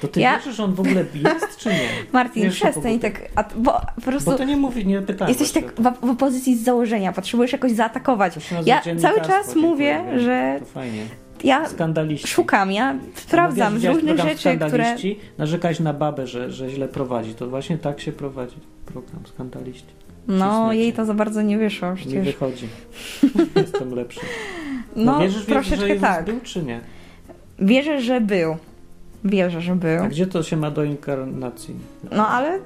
Speaker 1: To ty
Speaker 2: Ja-
Speaker 1: wierzysz, że on w ogóle jest, czy nie? *laughs*
Speaker 2: Martin,
Speaker 1: Wiesz,
Speaker 2: przestań tak, a, bo po prostu
Speaker 1: Bo to nie mówi, nie pytałem.
Speaker 2: jesteś tak w, w opozycji z założenia, potrzebujesz jakoś zaatakować. Ja cały czas mówię, że
Speaker 1: To fajnie.
Speaker 2: ja szukam, ja sprawdzam z
Speaker 1: Widziałeś
Speaker 2: różnych
Speaker 1: program
Speaker 2: rzeczy, które...
Speaker 1: Skandaliści, narzekać na babę, że, że źle prowadzi. To właśnie tak się prowadzi program Skandaliści.
Speaker 2: No,
Speaker 1: Cisnę
Speaker 2: jej to za bardzo nie wyszło przecież.
Speaker 1: wychodzi. *laughs* Jestem lepszy. No,
Speaker 2: No,
Speaker 1: wierzysz, wierzysz,
Speaker 2: troszeczkę
Speaker 1: że Jezus
Speaker 2: tak.
Speaker 1: był, czy nie?
Speaker 2: Wierzę, że był. Wierzę, że był.
Speaker 1: A gdzie to się ma do inkarnacji?
Speaker 2: No, ale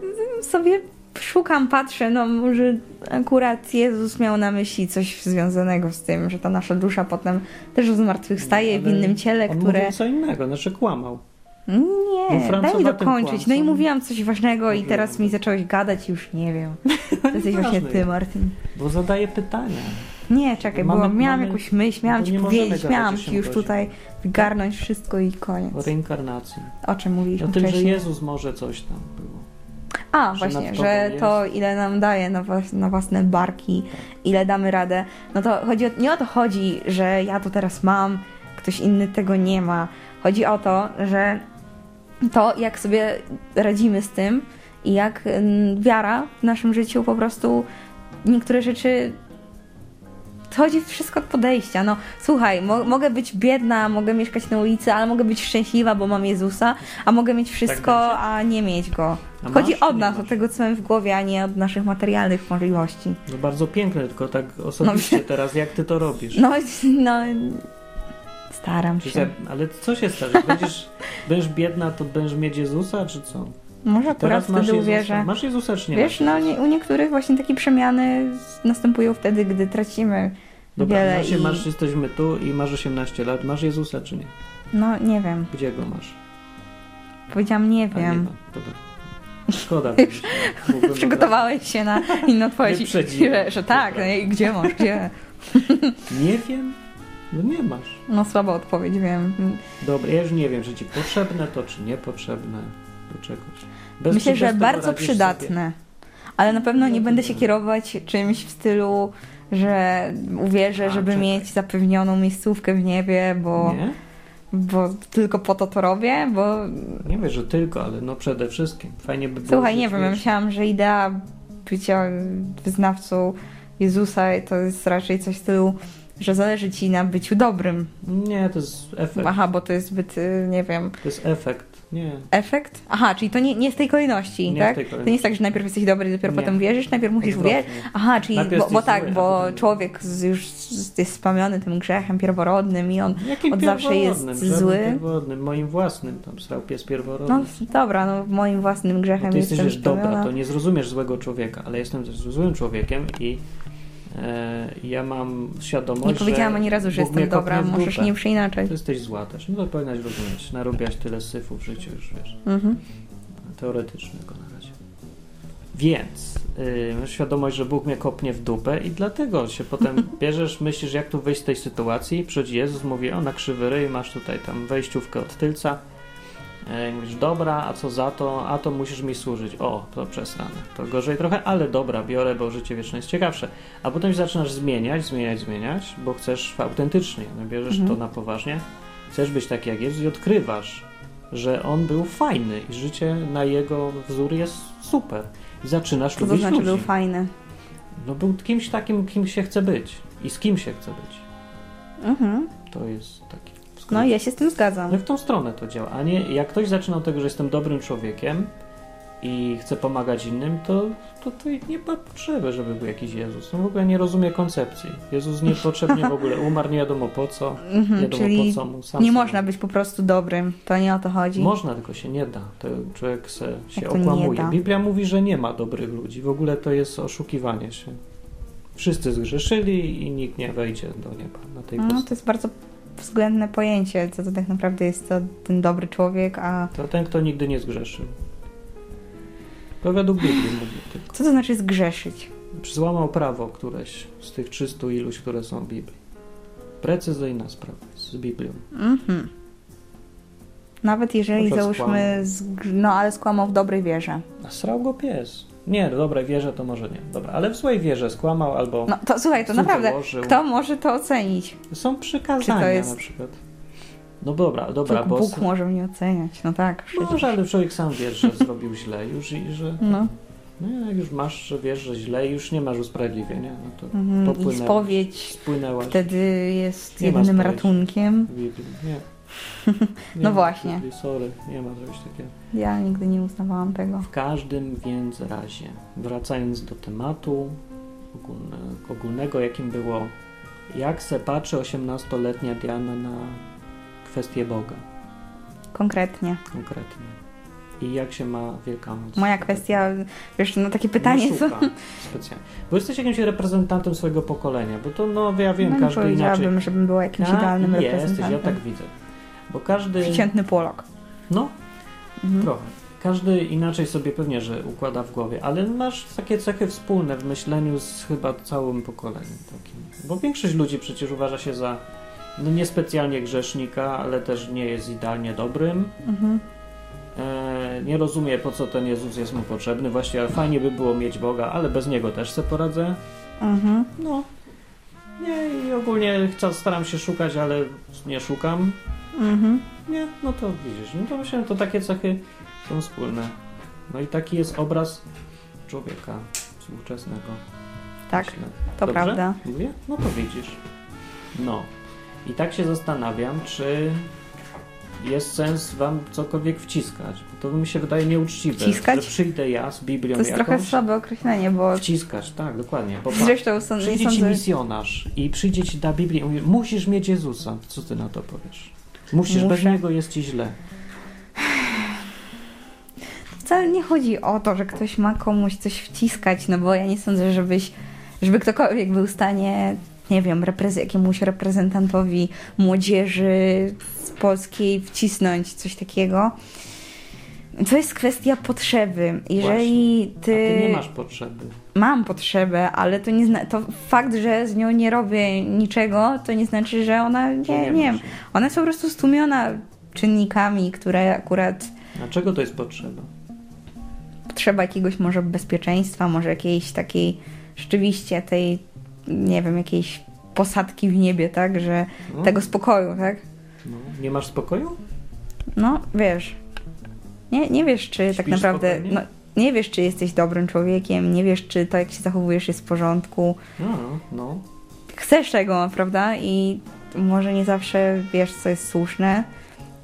Speaker 2: sobie szukam, patrzę, no może akurat Jezus miał na myśli coś związanego z tym, że ta nasza dusza potem też zmartwychwstaje w
Speaker 1: Ale
Speaker 2: innym ciele,
Speaker 1: On
Speaker 2: które...
Speaker 1: mówił co innego, znaczy kłamał.
Speaker 2: Nie, daj mi dokończyć. No i mówiłam coś ważnego i
Speaker 1: Dobrze,
Speaker 2: teraz mi zacząłeś gadać i już nie wiem. *laughs* To jesteś właśnie ty. Martin.
Speaker 1: Bo zadaje pytania.
Speaker 2: Nie, czekaj,
Speaker 1: Mamy-
Speaker 2: bo miałam
Speaker 1: mamy-
Speaker 2: jakąś myśl, miałam ci powiedzieć, miałam ci już tutaj wygarnąć wszystko i koniec.
Speaker 1: O reinkarnacji.
Speaker 2: O czym mówiliśmy
Speaker 1: O tym, że
Speaker 2: wcześniej?
Speaker 1: Jezus może coś tam było.
Speaker 2: A,
Speaker 1: że
Speaker 2: właśnie, że
Speaker 1: tobą
Speaker 2: to ile nam daje na, was, na własne barki, ile damy radę. No to chodzi o, nie o to chodzi, że ja to teraz mam, ktoś inny tego nie ma. Chodzi o to, że to jak sobie radzimy z tym i jak mm, wiara w naszym życiu po prostu niektóre rzeczy chodzi wszystko od podejścia. No słuchaj, mo mogę być biedna, mogę mieszkać na ulicy, ale mogę być szczęśliwa, bo mam Jezusa, a mogę mieć wszystko,
Speaker 1: będzie.
Speaker 2: a nie mieć go.
Speaker 1: A
Speaker 2: Chodzi
Speaker 1: masz,
Speaker 2: od nas, od tego, co mamy w głowie, a nie od naszych materialnych możliwości.
Speaker 1: No bardzo piękne, tylko tak osobiście teraz, jak ty to robisz?
Speaker 2: No, no staram się.
Speaker 1: Ale co się stanie? Będziesz, będziesz biedna, to będziesz mieć Jezusa, czy co?
Speaker 2: Może akurat
Speaker 1: Teraz masz
Speaker 2: wtedy
Speaker 1: Jezusa.
Speaker 2: uwierzę.
Speaker 1: Masz Jezusa, czy nie
Speaker 2: Wiesz,
Speaker 1: masz
Speaker 2: no
Speaker 1: Jezusa?
Speaker 2: nie, u niektórych właśnie takie przemiany następują wtedy, gdy tracimy
Speaker 1: Dobra,
Speaker 2: wiele
Speaker 1: masz,
Speaker 2: i...
Speaker 1: masz, jesteśmy tu i masz 18 lat. Masz Jezusa, czy nie?
Speaker 2: No nie wiem,
Speaker 1: Gdzie go masz?
Speaker 2: powiedziałam nie
Speaker 1: A, nie
Speaker 2: wiem.
Speaker 1: ma. Dobra. Szkoda. *laughs* Mógłbym
Speaker 2: Przygotowałeś się na inną odpowiedź,
Speaker 1: Wyprzedziłem.
Speaker 2: że, że tak, no i gdzie masz, gdzie? *laughs*
Speaker 1: Nie wiem. No nie masz.
Speaker 2: No słaba odpowiedź, wiem.
Speaker 1: Dobra, ja już nie wiem, że ci potrzebne to, czy niepotrzebne do czegoś. Bez,
Speaker 2: Myślę, że bardzo przydatne. Ale na pewno nie będę się kierować czymś w stylu, że uwierzę,
Speaker 1: A,
Speaker 2: żeby
Speaker 1: czekaj.
Speaker 2: mieć zapewnioną miejscówkę w niebie, bo,
Speaker 1: Sobie. Nie?
Speaker 2: bo tylko po to to robię, bo
Speaker 1: Nie wiem, że tylko, ale no przede wszystkim. Fajnie by było
Speaker 2: słuchaj, nie wiem, ja myślałam, że idea bycia wyznawcą Jezusa to jest raczej coś w stylu, Że zależy ci na byciu dobrym.
Speaker 1: Nie, to jest efekt.
Speaker 2: Aha, bo to jest zbyt, y, nie wiem,
Speaker 1: To jest efekt. Nie.
Speaker 2: efekt? Aha, czyli to nie, nie z tej kolejności,
Speaker 1: Nie
Speaker 2: tak?
Speaker 1: tej
Speaker 2: To
Speaker 1: kolejności.
Speaker 2: nie jest tak, że najpierw jesteś dobry, dopiero
Speaker 1: Nie.
Speaker 2: potem wierzysz, najpierw musisz wierzyć. Aha, czyli, bo, bo tak,
Speaker 1: zły,
Speaker 2: bo
Speaker 1: potem-
Speaker 2: człowiek z, już z- jest spamiony tym grzechem pierworodnym i on
Speaker 1: Jakim
Speaker 2: od zawsze jest zły.
Speaker 1: Pierworodnym, moim własnym, tam srał pies pierworodny.
Speaker 2: No dobra, no moim własnym
Speaker 1: No
Speaker 2: grzechem
Speaker 1: ty jesteś dobra,
Speaker 2: spełniona.
Speaker 1: to nie zrozumiesz złego człowieka, ale jestem złym człowiekiem i ja mam świadomość,
Speaker 2: Nie powiedziałam
Speaker 1: że
Speaker 2: ani razu, że jestem dobra, możesz nie przeinaczać.
Speaker 1: Ty jesteś zła też. No to powinnaś rozumieć. Narobiłaś tyle syfu w życiu już, wiesz.
Speaker 2: Mhm.
Speaker 1: Teoretycznego na razie. Więc yy, masz świadomość, że Bóg mnie kopnie w dupę i dlatego się potem *laughs* bierzesz, myślisz jak tu wyjść z tej sytuacji, przychodzi Jezus, mówi, o na krzywy ryj, masz tutaj tam wejściówkę od tylca, yy, mówisz, dobra, a co za to, a to musisz mi służyć, o, to przesrane, to gorzej trochę, ale dobra, biorę, bo życie wieczne jest ciekawsze, a potem zaczynasz zmieniać, zmieniać, zmieniać, bo chcesz autentycznie, no, bierzesz
Speaker 2: Mhm.
Speaker 1: to na poważnie, chcesz być taki jak Jezus i odkrywasz, że on był fajny i życie na jego wzór jest super. I zaczynasz
Speaker 2: to
Speaker 1: lubić
Speaker 2: znaczy
Speaker 1: ludzi.
Speaker 2: był fajny?
Speaker 1: No był kimś takim, kim się chce być i z kim się chce być.
Speaker 2: Mhm.
Speaker 1: To jest taki.
Speaker 2: No ja się z tym zgadzam.
Speaker 1: No w tą stronę to działa. A nie, jak ktoś zaczyna od tego, że jestem dobrym człowiekiem i chcę pomagać innym, to, to nie ma potrzeby, żeby był jakiś Jezus. On w ogóle nie rozumie koncepcji. Jezus niepotrzebnie w ogóle umarł, nie wiadomo po co. Nie
Speaker 2: Mhm,
Speaker 1: wiadomo
Speaker 2: czyli
Speaker 1: po co mu. Sam
Speaker 2: nie
Speaker 1: sobie-
Speaker 2: można być po prostu dobrym. To nie o to chodzi.
Speaker 1: Można, tylko się nie da. To człowiek se, się
Speaker 2: nie
Speaker 1: okłamuje. Biblia mówi, że nie ma dobrych ludzi. W ogóle to jest oszukiwanie się. Wszyscy zgrzeszyli i nikt nie wejdzie do nieba na tej
Speaker 2: No, to jest bardzo względne pojęcie, co to tak naprawdę jest to ten dobry człowiek, a
Speaker 1: To ten, kto nigdy nie zgrzeszył. To według Biblii mówi tylko.
Speaker 2: co to znaczy zgrzeszyć?
Speaker 1: Złamał prawo któreś z tych 300 iluś, które są w Biblii. Precyzyjna sprawa jest z Biblią.
Speaker 2: Mhm. Nawet jeżeli
Speaker 1: Może
Speaker 2: załóżmy, no ale skłamał w dobrej wierze.
Speaker 1: A srał go pies. Nie, w dobrej wierze to może nie. Dobra, ale w złej wierze skłamał albo
Speaker 2: No to słuchaj, to naprawdę,
Speaker 1: założył.
Speaker 2: kto może to ocenić?
Speaker 1: Są przykazania
Speaker 2: jest-
Speaker 1: na przykład. No dobra, dobra,
Speaker 2: Tylko
Speaker 1: bo...
Speaker 2: Bóg może mnie oceniać. No tak, przecież.
Speaker 1: Może, ale człowiek sam wiesz, że zrobił źle już i że...
Speaker 2: No.
Speaker 1: No jak już masz, że wiesz, że źle i już nie masz usprawiedliwienia, no to.
Speaker 2: I
Speaker 1: popłynęłaś,
Speaker 2: spowiedź
Speaker 1: spłynęłaś
Speaker 2: wtedy jest
Speaker 1: Nie
Speaker 2: jedynym ratunkiem.
Speaker 1: Nie. *laughs* Nie
Speaker 2: No
Speaker 1: ma
Speaker 2: właśnie.
Speaker 1: Sorry, nie ma czegoś takiego.
Speaker 2: Ja nigdy nie uznawałam tego.
Speaker 1: W każdym więc razie, wracając do tematu ogólne, ogólnego, jakim było, jak se patrzy 18-letnia Diana na kwestię Boga
Speaker 2: Konkretnie.
Speaker 1: konkretnie i jak się ma Wielkanoc.
Speaker 2: Moja kwestia, wiesz, no takie pytanie
Speaker 1: nie
Speaker 2: co?
Speaker 1: specjalnie. Bo jesteś jakimś reprezentantem swojego pokolenia, bo to no ja wiem,
Speaker 2: No nie
Speaker 1: każdy
Speaker 2: powiedziałabym,
Speaker 1: inaczej.
Speaker 2: żebym była jakimś
Speaker 1: Ja
Speaker 2: idealnym
Speaker 1: jesteś,
Speaker 2: reprezentantem.
Speaker 1: ja tak widzę. Bo każdy,
Speaker 2: Przeciętny Polak.
Speaker 1: no
Speaker 2: Mhm.
Speaker 1: trochę, każdy inaczej sobie pewnie, że układa w głowie, ale masz takie cechy wspólne w myśleniu z chyba całym pokoleniem takim. Bo większość ludzi przecież uważa się za no niespecjalnie grzesznika, ale też nie jest idealnie dobrym.
Speaker 2: Mhm.
Speaker 1: E, nie rozumie, po co ten Jezus jest mu potrzebny. Właśnie, fajnie by było mieć Boga, ale bez Niego też se poradzę.
Speaker 2: Mhm.
Speaker 1: No. Nie, i ogólnie staram się szukać, ale nie szukam.
Speaker 2: Mhm.
Speaker 1: Nie, no to widzisz. No to myślę, to takie cechy są wspólne. No i taki jest obraz człowieka współczesnego.
Speaker 2: Tak,
Speaker 1: myślę.
Speaker 2: to
Speaker 1: Dobrze?
Speaker 2: prawda.
Speaker 1: Mówię? No to widzisz. No. I tak się zastanawiam, czy jest sens wam cokolwiek wciskać. Bo to mi się wydaje nieuczciwe,
Speaker 2: Wciskać?
Speaker 1: że przyjdę ja z Biblią
Speaker 2: To jest
Speaker 1: jakąś.
Speaker 2: trochę słabe określenie, bo
Speaker 1: Wciskać, tak, dokładnie. Bo patrz,
Speaker 2: zresztą są,
Speaker 1: przyjdzie ci
Speaker 2: sądzę...
Speaker 1: misjonarz i przyjdzie ci da Biblię i mówi, musisz mieć Jezusa. Co ty na to powiesz? Musisz, bez
Speaker 2: Muszę.
Speaker 1: niego jest ci źle.
Speaker 2: Wcale nie chodzi o to, że ktoś ma komuś coś wciskać, no bo ja nie sądzę, żebyś, żeby ktokolwiek był w stanie, nie wiem, reprez- jakiemuś reprezentantowi młodzieży z polskiej wcisnąć coś takiego. To jest kwestia potrzeby. Jeżeli
Speaker 1: A
Speaker 2: ty,
Speaker 1: ty nie masz potrzeby.
Speaker 2: mam potrzebę, ale to nie zna- to fakt, że z nią nie robię niczego, to nie znaczy, że ona nie, nie wiem. Ona jest po prostu stłumiona czynnikami, które akurat
Speaker 1: A czego to jest potrzeba?
Speaker 2: potrzeba jakiegoś może bezpieczeństwa, może jakiejś takiej rzeczywiście tej, nie wiem, jakiejś posadki w niebie, tak, że
Speaker 1: No,
Speaker 2: tego spokoju, tak?
Speaker 1: no. Nie masz spokoju?
Speaker 2: No, wiesz, nie, nie wiesz, czy tak
Speaker 1: Śpisz
Speaker 2: naprawdę,
Speaker 1: spokojnie?
Speaker 2: no, nie wiesz, czy jesteś dobrym człowiekiem, nie wiesz, czy to, jak się zachowujesz, jest w porządku.
Speaker 1: No, no.
Speaker 2: chcesz tego, prawda? I może nie zawsze wiesz, co jest słuszne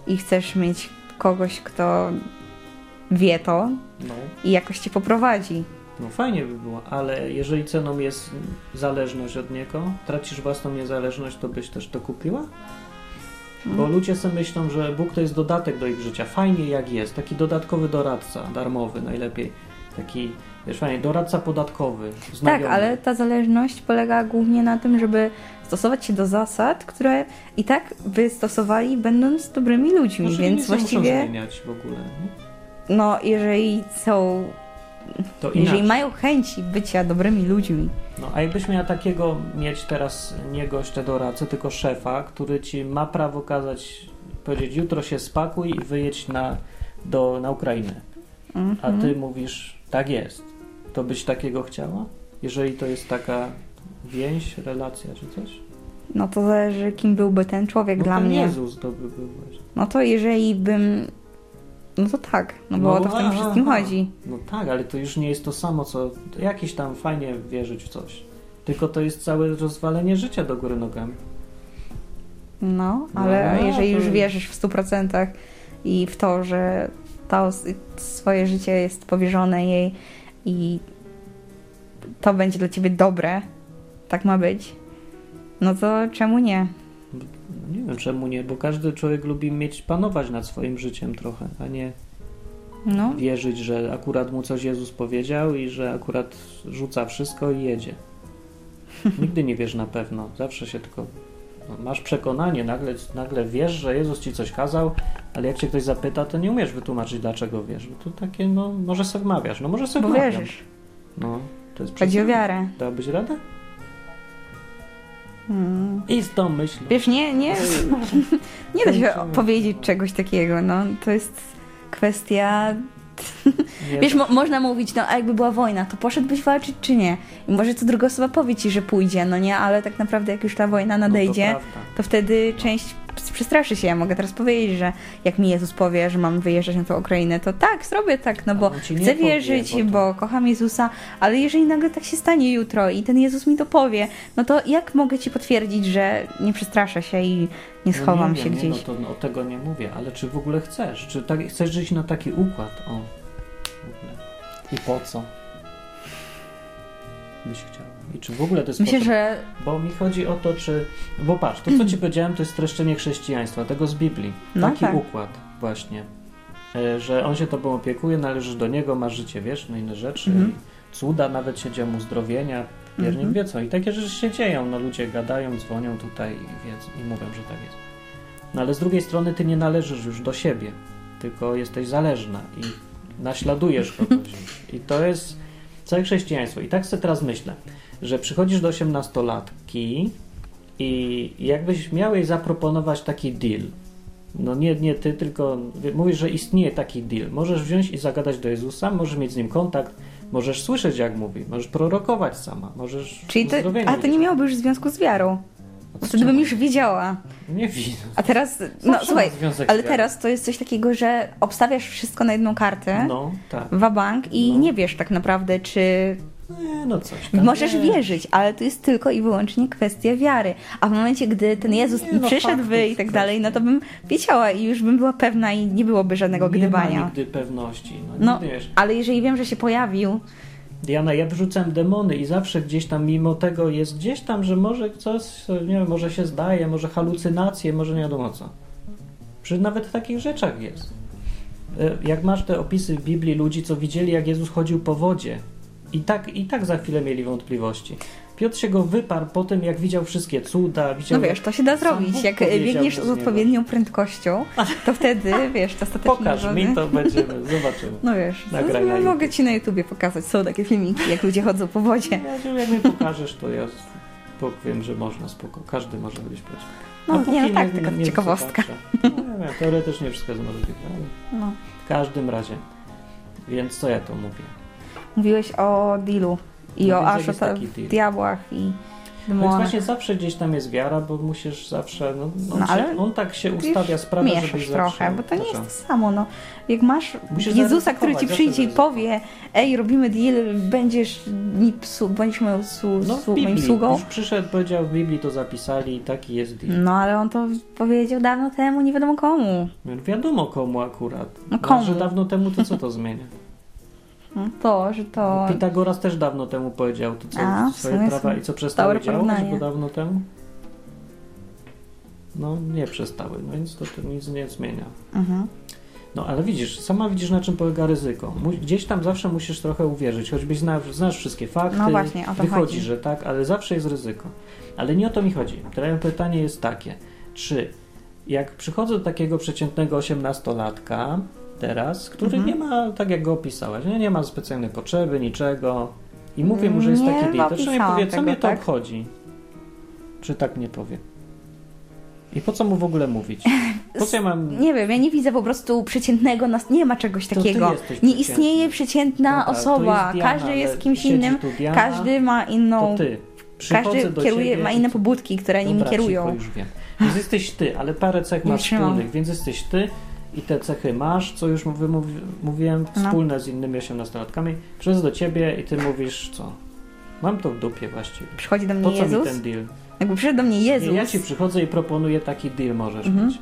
Speaker 2: i chcesz mieć kogoś, kto wie to
Speaker 1: No,
Speaker 2: i jakoś cię poprowadzi.
Speaker 1: no fajnie by było, ale jeżeli ceną jest zależność od niego, tracisz własną niezależność, to byś też to kupiła? Bo ludzie sobie myślą, że Bóg to jest dodatek do ich życia. Fajnie jak jest, taki dodatkowy doradca, darmowy najlepiej. Taki, wiesz, fajnie, doradca podatkowy.
Speaker 2: Tak,
Speaker 1: Znajomy.
Speaker 2: ale ta zależność polega głównie na tym, żeby stosować się do zasad, które i tak by stosowali będąc dobrymi ludźmi,
Speaker 1: Znaczy,
Speaker 2: więc
Speaker 1: nie muszą
Speaker 2: właściwie
Speaker 1: zmieniać w ogóle. Nie?
Speaker 2: no jeżeli są, jeżeli mają chęci bycia dobrymi ludźmi,
Speaker 1: No, a jakbyś miała takiego mieć teraz nie gościa doradcę, tylko szefa, który ci ma prawo kazać, powiedzieć jutro się spakuj i wyjedź na, do, na Ukrainę. A
Speaker 2: mhm.
Speaker 1: ty mówisz, tak jest. To byś takiego chciała? Jeżeli to jest taka więź, relacja czy coś?
Speaker 2: no to zależy kim byłby ten człowiek
Speaker 1: No
Speaker 2: dla mnie.
Speaker 1: Jezus to by był właśnie.
Speaker 2: No to jeżeli bym, no to tak, no bo
Speaker 1: No,
Speaker 2: o to w tym wszystkim chodzi.
Speaker 1: No tak, ale to już nie jest to samo, co jakieś tam fajnie wierzyć w coś. Tylko to jest całe rozwalenie życia do góry nogami.
Speaker 2: No, ale
Speaker 1: No,
Speaker 2: jeżeli
Speaker 1: to-
Speaker 2: już wierzysz w 100% i w to, że to swoje życie jest powierzone jej i to będzie dla ciebie dobre, tak ma być, no to czemu nie?
Speaker 1: Nie wiem czemu nie, bo każdy człowiek lubi mieć panować nad swoim życiem trochę, a nie
Speaker 2: No,
Speaker 1: wierzyć, że akurat mu coś Jezus powiedział i że akurat rzuca wszystko i jedzie. *laughs* Nigdy nie wiesz na pewno, zawsze się tylko no, masz przekonanie, nagle, nagle wiesz, że Jezus ci coś kazał, ale jak cię ktoś zapyta, to nie umiesz wytłumaczyć, dlaczego wiesz. Bo to takie, no, może sobie wmawiasz, no może sobie
Speaker 2: bo
Speaker 1: wmawiam.
Speaker 2: wierzysz.
Speaker 1: No, to jest
Speaker 2: Chodzi o wiarę.
Speaker 1: Dałabyś radę?
Speaker 2: Mm.
Speaker 1: I z tą myślą.
Speaker 2: Wiesz, nie, nie, *laughs* nie da się powiedzieć czegoś takiego, no, to jest kwestia *laughs*
Speaker 1: Nie
Speaker 2: Wiesz, mo- można mówić, no a jakby była wojna, to poszedłbyś walczyć czy nie? I może co druga osoba powie ci, że pójdzie, no nie? Ale tak naprawdę jak już ta wojna
Speaker 1: no to
Speaker 2: nadejdzie, to wtedy część przestraszy się. Ja mogę teraz powiedzieć, że jak mi Jezus powie, że mam wyjeżdżać na tą Ukrainę, to tak, zrobię tak, no bo
Speaker 1: nie
Speaker 2: chcę
Speaker 1: powie,
Speaker 2: wierzyć,
Speaker 1: bo to-
Speaker 2: bo kocham Jezusa, ale jeżeli nagle tak się stanie jutro i ten Jezus mi to powie, no to jak mogę ci potwierdzić, że nie przestraszę się i nie
Speaker 1: No
Speaker 2: schowam
Speaker 1: nie
Speaker 2: się
Speaker 1: wiem,
Speaker 2: gdzieś?
Speaker 1: Nie, no to no, o tego nie mówię, ale czy w ogóle chcesz? Czy tak, chcesz żyć na taki układ? O, w ogóle. I po co? Byś chciała. I czy w ogóle to jest
Speaker 2: Myślę,
Speaker 1: potrzebne?
Speaker 2: że
Speaker 1: Bo mi chodzi o to, czy... Bo patrz, to co ci powiedziałem, to jest streszczenie chrześcijaństwa, tego z Biblii.
Speaker 2: No
Speaker 1: Taki
Speaker 2: tak.
Speaker 1: układ właśnie. E, Że on się tobą opiekuje, należysz do niego, masz życie wieczne, inne rzeczy.
Speaker 2: Mhm.
Speaker 1: Cuda, nawet się dzieją uzdrowienia, piernik
Speaker 2: Mhm.
Speaker 1: wie co. I takie rzeczy się dzieją. No ludzie gadają, dzwonią tutaj i, i mówią, że tak jest. No ale z drugiej strony ty nie należysz już do siebie, tylko jesteś zależna i naśladujesz kogoś. *laughs* I to jest całe chrześcijaństwo. I tak sobie teraz myślę, że przychodzisz do osiemnastolatki i jakbyś miał jej zaproponować taki deal. No nie, nie ty, tylko mówisz, że istnieje taki deal. Możesz wziąć i zagadać do Jezusa, możesz mieć z nim kontakt, możesz słyszeć jak mówi, możesz prorokować sama, możesz
Speaker 2: Czyli to, a to nie miałoby już związku z wiarą. Wtedy bym
Speaker 1: czym?
Speaker 2: już wiedziała.
Speaker 1: Nie widzę.
Speaker 2: A teraz, no
Speaker 1: Zawsze
Speaker 2: słuchaj, ale teraz to jest coś takiego, że obstawiasz wszystko na jedną kartę,
Speaker 1: No, tak.
Speaker 2: wabank i
Speaker 1: No.
Speaker 2: nie wiesz tak naprawdę, czy
Speaker 1: Nie, no coś tam.
Speaker 2: możesz
Speaker 1: nie.
Speaker 2: wierzyć, ale to jest tylko i wyłącznie kwestia wiary. A w momencie, gdy ten Jezus
Speaker 1: Nie, no,
Speaker 2: przyszedł
Speaker 1: faktów
Speaker 2: i tak dalej, no to bym wiedziała i już bym była pewna i nie byłoby żadnego
Speaker 1: Nie ma
Speaker 2: gdybania.
Speaker 1: nigdy pewności. No,
Speaker 2: No, ale jeżeli wiem, że się pojawił,
Speaker 1: Diana, ja wyrzucam demony i zawsze gdzieś tam mimo tego jest gdzieś tam, że może coś, nie wiem, może się zdaje, może halucynacje, może nie wiadomo co. Przy nawet w takich rzeczach jest. E, Jak masz te opisy w Biblii ludzi, co widzieli, jak Jezus chodził po wodzie i tak, i tak za chwilę mieli wątpliwości. Piotr się go wyparł po tym, jak widział wszystkie cuda, widział...
Speaker 2: no wiesz, to się da zrobić. Jak biegniesz z odpowiednią prędkością, *laughs* to wtedy, wiesz, to ostatecznie...
Speaker 1: Pokaż
Speaker 2: wody-
Speaker 1: mi, to będziemy, zobaczymy.
Speaker 2: No wiesz,
Speaker 1: Nagraj
Speaker 2: no,
Speaker 1: na
Speaker 2: mogę
Speaker 1: YouTube.
Speaker 2: ci na YouTubie pokazać, są takie filmiki, jak ludzie chodzą po wodzie.
Speaker 1: Ja, jak mi pokażesz, to ja powiem, że można spoko. Każdy może być być.
Speaker 2: No, nie, no tak, tylko
Speaker 1: nie
Speaker 2: ciekawostka.
Speaker 1: No, nie wiem, teoretycznie wszystko jest możliwe, ale
Speaker 2: No.
Speaker 1: w każdym razie. Więc co ja to mówię?
Speaker 2: Mówiłeś o dealu i
Speaker 1: No
Speaker 2: o
Speaker 1: więc
Speaker 2: Asho diabłach i
Speaker 1: Więc
Speaker 2: demona.
Speaker 1: właśnie zawsze gdzieś tam jest wiara, bo musisz zawsze, no, on,
Speaker 2: No,
Speaker 1: się,
Speaker 2: ale
Speaker 1: on tak się ustawia sprawę, żebyś
Speaker 2: trochę,
Speaker 1: zawsze...
Speaker 2: bo to nie jest to samo. No. Jak masz
Speaker 1: Musisz
Speaker 2: Jezusa, który ci przyjdzie i powie ej, robimy deal, będziesz mi psu, będziesz moją, su,
Speaker 1: No
Speaker 2: su, moim sługą.
Speaker 1: już przyszedł, powiedział w Biblii, to zapisali i taki jest deal.
Speaker 2: No ale on to powiedział dawno temu, nie wiadomo komu.
Speaker 1: No, Wiadomo komu akurat.
Speaker 2: No
Speaker 1: A
Speaker 2: komu?
Speaker 1: że dawno temu, to co to zmienia?
Speaker 2: No to, że to...
Speaker 1: Pythagoras też dawno temu powiedział, to co,
Speaker 2: A,
Speaker 1: swoje prawa i co przestały działać, bo dawno temu? No nie przestały, no więc to, to nic nie zmienia.
Speaker 2: Mhm.
Speaker 1: No ale widzisz, sama widzisz na czym polega ryzyko. Gdzieś tam zawsze musisz trochę uwierzyć, choćbyś zna, znasz wszystkie fakty,
Speaker 2: No właśnie, o to
Speaker 1: wychodzi,
Speaker 2: chodzi.
Speaker 1: że tak, ale zawsze jest ryzyko. Ale nie o to mi chodzi. Teraz pytanie jest takie, czy jak przychodzę do takiego przeciętnego osiemnastolatka teraz, który
Speaker 2: Mhm.
Speaker 1: nie ma, tak jak go opisałaś, nie, nie ma specjalnej potrzeby, niczego i mówię mu, że jest
Speaker 2: Nie
Speaker 1: taki czy nie
Speaker 2: opisałam
Speaker 1: powie, co
Speaker 2: tego,
Speaker 1: mnie to
Speaker 2: tak?
Speaker 1: obchodzi? Czy tak nie powie? I po co mu w ogóle mówić? Po co ja mam... *laughs*
Speaker 2: Nie wiem, ja nie widzę po prostu przeciętnego, nas... nie ma czegoś
Speaker 1: To ty
Speaker 2: takiego. Nie istnieje przeciętna osoba,
Speaker 1: jest Diana,
Speaker 2: każdy jest kimś innym,
Speaker 1: Diana,
Speaker 2: każdy ma inną...
Speaker 1: To ty. Przychodzę
Speaker 2: Każdy kieruje,
Speaker 1: ciebie
Speaker 2: ma
Speaker 1: i-
Speaker 2: inne pobudki, które nimi
Speaker 1: Dobra,
Speaker 2: kierują.
Speaker 1: Już wiem. Więc jesteś ty, ale parę cech masz wspólnych, więc jesteś ty i te cechy masz, co już wymówi, mówiłem,
Speaker 2: No.
Speaker 1: wspólne z innymi osiemnastolatkami. Przychodzę do ciebie i ty mówisz co? Mam to w dupie właściwie.
Speaker 2: Przychodzi do
Speaker 1: Po
Speaker 2: mnie
Speaker 1: co mi
Speaker 2: Jezus,
Speaker 1: ten deal?
Speaker 2: jakby przyszedł do mnie Jezus,
Speaker 1: Nie, ja ci przychodzę i proponuję taki deal możesz
Speaker 2: Mhm.
Speaker 1: mieć.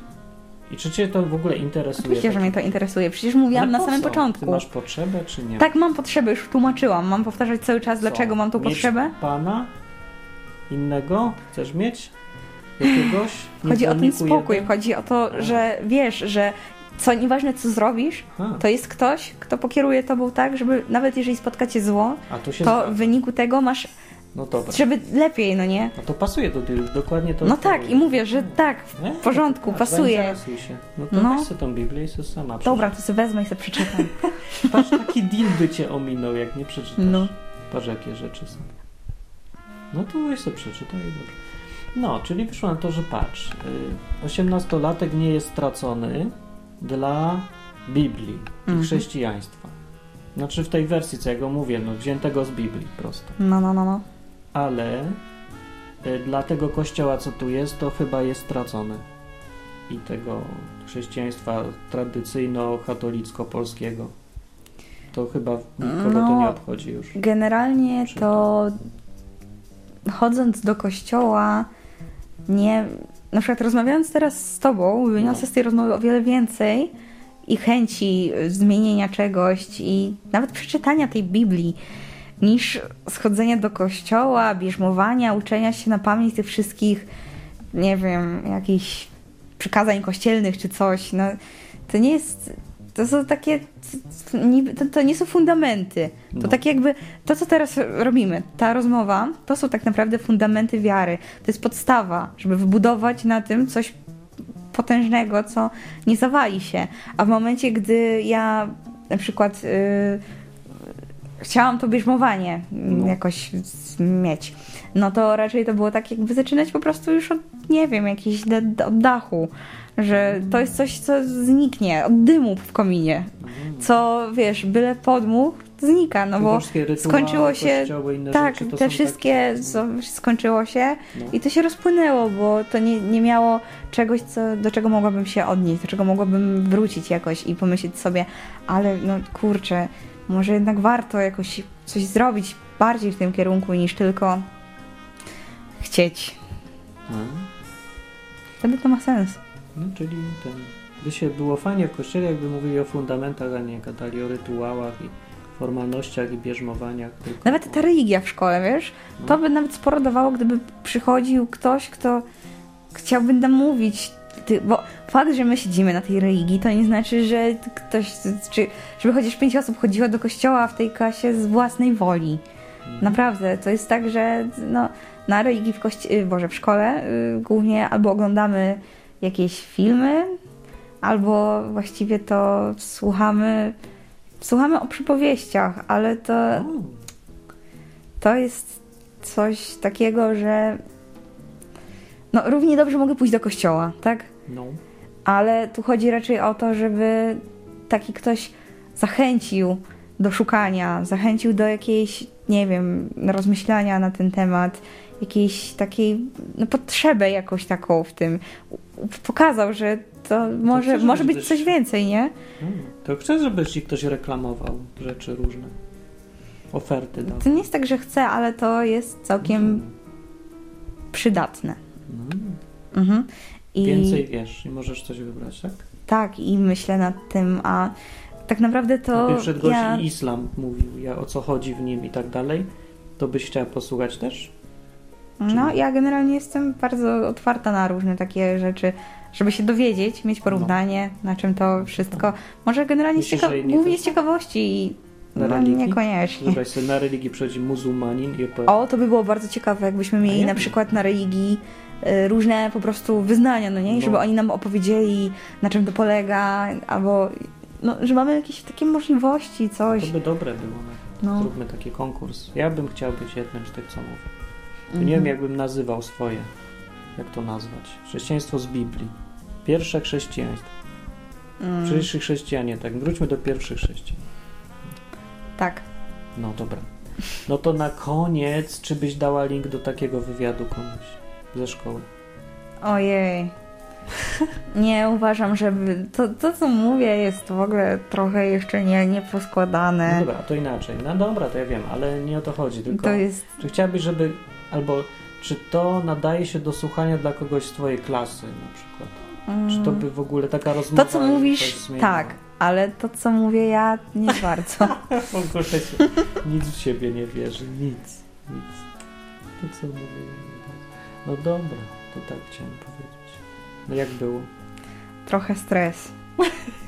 Speaker 1: I czy cię to w ogóle interesuje?
Speaker 2: oczywiście, że mnie to interesuje, przecież mówiłam na
Speaker 1: po
Speaker 2: samym
Speaker 1: co?
Speaker 2: początku.
Speaker 1: Ty masz potrzebę czy nie?
Speaker 2: Tak, mam potrzebę, już tłumaczyłam, mam powtarzać cały czas,
Speaker 1: Co?
Speaker 2: dlaczego mam tą
Speaker 1: Mieć
Speaker 2: potrzebę.
Speaker 1: Pana? Innego? Chcesz mieć? Jakiegoś?
Speaker 2: Chodzi o ten spokój,
Speaker 1: jeden?
Speaker 2: chodzi o to, że wiesz, że co nieważne co zrobisz, to jest ktoś, kto pokieruje tobą tak, żeby nawet jeżeli spotkacie zło,
Speaker 1: to zgadza.
Speaker 2: w wyniku tego masz,
Speaker 1: No dobra.
Speaker 2: żeby lepiej, no nie?
Speaker 1: No to pasuje do dealu, dokładnie to.
Speaker 2: No tak, i mówię, że tak,
Speaker 1: Nie?
Speaker 2: w porządku,
Speaker 1: Tak,
Speaker 2: pasuje.
Speaker 1: się. No to
Speaker 2: No.
Speaker 1: weź sobie tą Biblię i sobie sama
Speaker 2: Dobra, to sobie wezmę i sobie przeczytam.
Speaker 1: przeczytaj. *laughs* Patrz, taki deal by cię ominął, jak nie przeczytasz.
Speaker 2: No.
Speaker 1: Patrz, jakie rzeczy są. No to weź sobie przeczytaj i dobrze. No, czyli wyszło na to, że patrz, y, osiemnastolatek nie jest stracony dla Biblii i
Speaker 2: Mhm.
Speaker 1: chrześcijaństwa. Znaczy w tej wersji, co ja go mówię, no wziętego z Biblii prosto.
Speaker 2: No, no, no, no.
Speaker 1: ale y, dla tego kościoła, co tu jest, to chyba jest stracone. I tego chrześcijaństwa tradycyjno-katolicko-polskiego. To chyba nikogo to
Speaker 2: No.
Speaker 1: nie obchodzi już.
Speaker 2: Generalnie to chodząc do kościoła, nie. Na przykład rozmawiając teraz z tobą, wyniosę
Speaker 1: No.
Speaker 2: z tej rozmowy o wiele więcej i chęci zmienienia czegoś i nawet przeczytania tej Biblii, niż schodzenia do kościoła, bierzmowania, uczenia się na pamięć tych wszystkich, nie wiem, jakichś przykazań kościelnych czy coś. No, to nie jest. To są takie. To, to nie są fundamenty. To
Speaker 1: No.
Speaker 2: tak jakby to, co teraz robimy, ta rozmowa, to są tak naprawdę fundamenty wiary. To jest podstawa, żeby wybudować na tym coś potężnego, co nie zawali się. A w momencie, gdy ja na przykład y, chciałam to bierzmowanie mm,
Speaker 1: No.
Speaker 2: jakoś mieć, no to raczej to było tak, jakby zaczynać po prostu już od, nie wiem, jakiś od dachu, że to jest coś, co zniknie, od dymu w kominie, co wiesz, byle podmuch, znika, no bo
Speaker 1: rytuały,
Speaker 2: skończyło się- tak,
Speaker 1: rzeczy,
Speaker 2: te
Speaker 1: są
Speaker 2: wszystkie co, skończyło się
Speaker 1: No.
Speaker 2: i to się rozpłynęło, bo to nie, nie miało czegoś, co, do czego mogłabym się odnieść, do czego mogłabym wrócić jakoś i pomyśleć sobie, ale no kurczę, może jednak warto jakoś coś zrobić bardziej w tym kierunku niż tylko chcieć.
Speaker 1: Mhm.
Speaker 2: Wtedy to ma sens.
Speaker 1: No, czyli ten, by się było fajnie w kościele, jakby mówili o fundamentach, a nie gadali o rytuałach i formalnościach i bierzmowaniach. Tylko
Speaker 2: Nawet ta religia w szkole, wiesz,
Speaker 1: No.
Speaker 2: to by nawet sporo dawało, gdyby przychodził ktoś, kto chciałby nam mówić. Ty, bo fakt, że my siedzimy na tej religii, to nie znaczy, że ktoś, czy żeby chociaż pięć osób chodziło do kościoła w tej klasie z własnej woli.
Speaker 1: Mhm.
Speaker 2: Naprawdę, to jest tak, że no, na religii w, kości- y, Boże, w szkole y, głównie albo oglądamy jakieś filmy, albo właściwie to słuchamy, słuchamy o przypowieściach, ale to, to jest coś takiego, że no, równie dobrze mogę pójść do kościoła, tak?
Speaker 1: no.
Speaker 2: Ale tu chodzi raczej o to, żeby taki ktoś zachęcił do szukania, zachęcił do jakiejś, nie wiem, rozmyślania na ten temat jakiejś takiej no, potrzebę jakąś taką w tym. Pokazał, że to może,
Speaker 1: chcesz,
Speaker 2: może być coś więcej, nie?
Speaker 1: Hmm. To chcę, żeby ci ktoś reklamował rzeczy różne. Oferty.
Speaker 2: To nie jest tak, że chcę, ale to jest całkiem przydatne.
Speaker 1: Mm.
Speaker 2: Mhm. I
Speaker 1: Więcej wiesz i możesz coś wybrać, tak?
Speaker 2: tak, i myślę nad tym, a tak naprawdę to
Speaker 1: Najpierw przed gości
Speaker 2: ja...
Speaker 1: islam mówił, ja, o co chodzi w nim i tak dalej. To byś chciała posłuchać też?
Speaker 2: No, ja generalnie jestem bardzo otwarta na różne takie rzeczy, żeby się dowiedzieć, mieć porównanie, na czym to wszystko. Może generalnie z
Speaker 1: Myślisz,
Speaker 2: cieka-
Speaker 1: że nie
Speaker 2: głównie z ciekawości i
Speaker 1: Na
Speaker 2: no,
Speaker 1: religii?
Speaker 2: niekoniecznie.
Speaker 1: Wyobraź sobie, na religii przychodzi muzułmanin i opowiada.
Speaker 2: O, to by było bardzo ciekawe, jakbyśmy mieli na przykład na religii y, różne po prostu wyznania, no nie?
Speaker 1: No.
Speaker 2: żeby oni nam opowiedzieli, na czym to polega, albo no, że mamy jakieś takie możliwości, coś.
Speaker 1: To by dobre było. No.
Speaker 2: No.
Speaker 1: Zróbmy taki konkurs. Ja bym chciał być jednym z tych, co mówię.
Speaker 2: Mhm.
Speaker 1: Nie wiem, jakbym nazywał swoje. Jak to nazwać? Chrześcijaństwo z Biblii. Pierwsze chrześcijaństwo.
Speaker 2: Mm,
Speaker 1: Pierwsi chrześcijanie, tak. Wróćmy do pierwszych chrześcijan.
Speaker 2: tak.
Speaker 1: No dobra. No to na koniec, czy byś dała link do takiego wywiadu komuś ze szkoły?
Speaker 2: Ojej. Nie uważam, żeby. To, to, co mówię, jest w ogóle trochę jeszcze nie, nie
Speaker 1: No dobra, to inaczej. No dobra, to ja wiem, ale nie o to chodzi, tylko
Speaker 2: to jest.
Speaker 1: czy chciałabyś, żeby, albo czy to nadaje się do słuchania dla kogoś z twojej klasy na przykład? Czy to by w ogóle taka rozmowa...
Speaker 2: To, co mówisz, tak, ale to, co mówię ja, nie bardzo. *laughs*
Speaker 1: W ogóle się nic w siebie nie wierzy, nic, nic. To co mówię. No dobra, to tak chciałem powiedzieć. No jak było?
Speaker 2: Trochę stres. *laughs*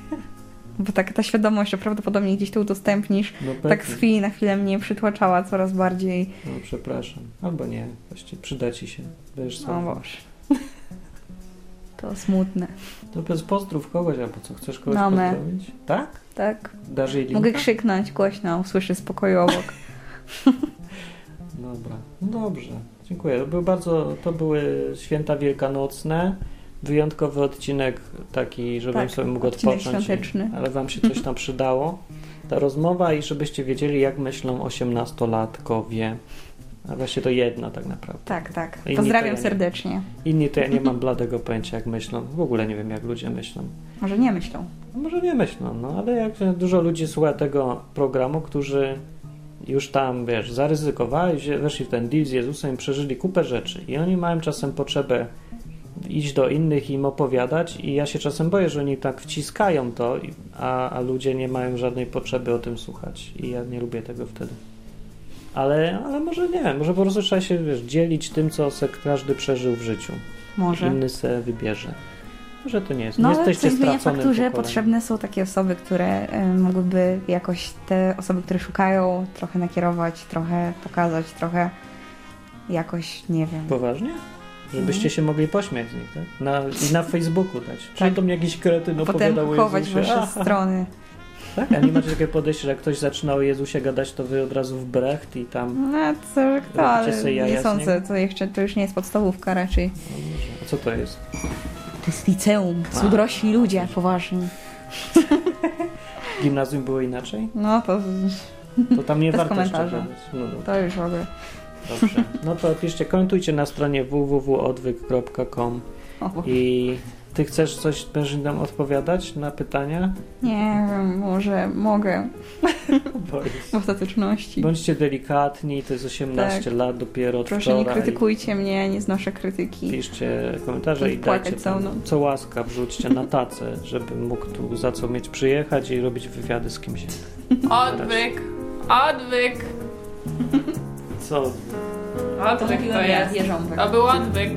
Speaker 2: Bo tak ta świadomość, że prawdopodobnie gdzieś to udostępnisz,
Speaker 1: No
Speaker 2: tak z chwili na chwilę mnie przytłaczała coraz bardziej.
Speaker 1: No przepraszam. Albo nie, właściwie przyda ci się. Będziesz
Speaker 2: O
Speaker 1: sam.
Speaker 2: Boże. To smutne.
Speaker 1: To bez pozdrów kogoś, albo co, chcesz kogoś
Speaker 2: Mamy.
Speaker 1: pozdrowić? Tak?
Speaker 2: Tak?
Speaker 1: Dasz jej linka?
Speaker 2: Mogę krzyknąć głośno, usłyszy spokoju obok. *laughs* *laughs*
Speaker 1: Dobra, no dobrze. Dziękuję. To były bardzo, to były święta wielkanocne. Wyjątkowy odcinek taki, żebym
Speaker 2: Tak,
Speaker 1: sobie mógł odpocząć.
Speaker 2: świąteczny.
Speaker 1: Ale wam się coś tam przydało. Ta rozmowa i żebyście wiedzieli, jak myślą osiemnastolatkowie. A właśnie to jedna tak naprawdę.
Speaker 2: Tak, tak.
Speaker 1: Inni
Speaker 2: Pozdrawiam
Speaker 1: ja nie.
Speaker 2: serdecznie.
Speaker 1: Inni to ja nie mam *laughs* bladego pojęcia, jak myślą. W ogóle nie wiem, jak ludzie myślą.
Speaker 2: Może nie myślą.
Speaker 1: No Może nie myślą, no ale jak dużo ludzi słucha tego programu, którzy już tam, wiesz, zaryzykowali, się, weszli w ten deal z Jezusem i przeżyli kupę rzeczy. I oni mają czasem potrzebę iść do innych i im opowiadać i ja się czasem boję, że oni tak wciskają to, a, a ludzie nie mają żadnej potrzeby o tym słuchać i ja nie lubię tego wtedy. Ale, ale może nie, może po prostu trzeba się wiesz, dzielić tym, co se każdy przeżył w życiu.
Speaker 2: Może.
Speaker 1: Inny se wybierze. Może to nie jest.
Speaker 2: No
Speaker 1: nie jesteście straconym
Speaker 2: faktu, że
Speaker 1: pokoleniem.
Speaker 2: potrzebne są takie osoby, które y, mogłyby jakoś te osoby, które szukają, trochę nakierować, trochę pokazać, trochę jakoś, nie wiem.
Speaker 1: Poważnie? Żebyście
Speaker 2: Mhm.
Speaker 1: się mogli pośmiać z nich, tak? Na, I na Facebooku dać. Przyjdą mi jakiś kretyn
Speaker 2: Potem
Speaker 1: opowiadał o
Speaker 2: chować
Speaker 1: Jezusie.
Speaker 2: wasze
Speaker 1: Aha. *laughs*
Speaker 2: strony.
Speaker 1: Tak? A nie macie takie podejście, że jak ktoś zaczyna o Jezusie gadać, to wy od razu w brecht i tam...
Speaker 2: No co, że kto, ale nie sądzę, to jeszcze, to już nie jest podstawówka raczej.
Speaker 1: No. A co to jest?
Speaker 2: To jest liceum,
Speaker 1: A.
Speaker 2: są dorośli ludzie, poważni.
Speaker 1: W *laughs* gimnazjum było inaczej?
Speaker 2: No to,
Speaker 1: To tam nie *laughs*
Speaker 2: Bez
Speaker 1: warto jeszcze
Speaker 2: komentarza.
Speaker 1: No, no,
Speaker 2: to już w ogóle.
Speaker 1: Dobrze. No to piszcie, komentujcie na stronie www.odwyk.com i ty chcesz coś, będziesz nam odpowiadać na pytania?
Speaker 2: nie wiem, może mogę *laughs* w ostateczności.
Speaker 1: Bądźcie delikatni, to jest 18
Speaker 2: Tak.
Speaker 1: lat dopiero od
Speaker 2: Proszę nie krytykujcie mnie, nie znoszę krytyki.
Speaker 1: Piszcie komentarze
Speaker 2: I
Speaker 1: i dajcie
Speaker 2: całą
Speaker 1: tam,
Speaker 2: noc.
Speaker 1: co łaska wrzućcie na tacę, żebym mógł tu za co mieć przyjechać i robić wywiady z kimś.
Speaker 3: Odwyk. Odwyk. *laughs*
Speaker 1: co?
Speaker 3: Odwyk to, to
Speaker 2: jest.
Speaker 3: To był odwyk.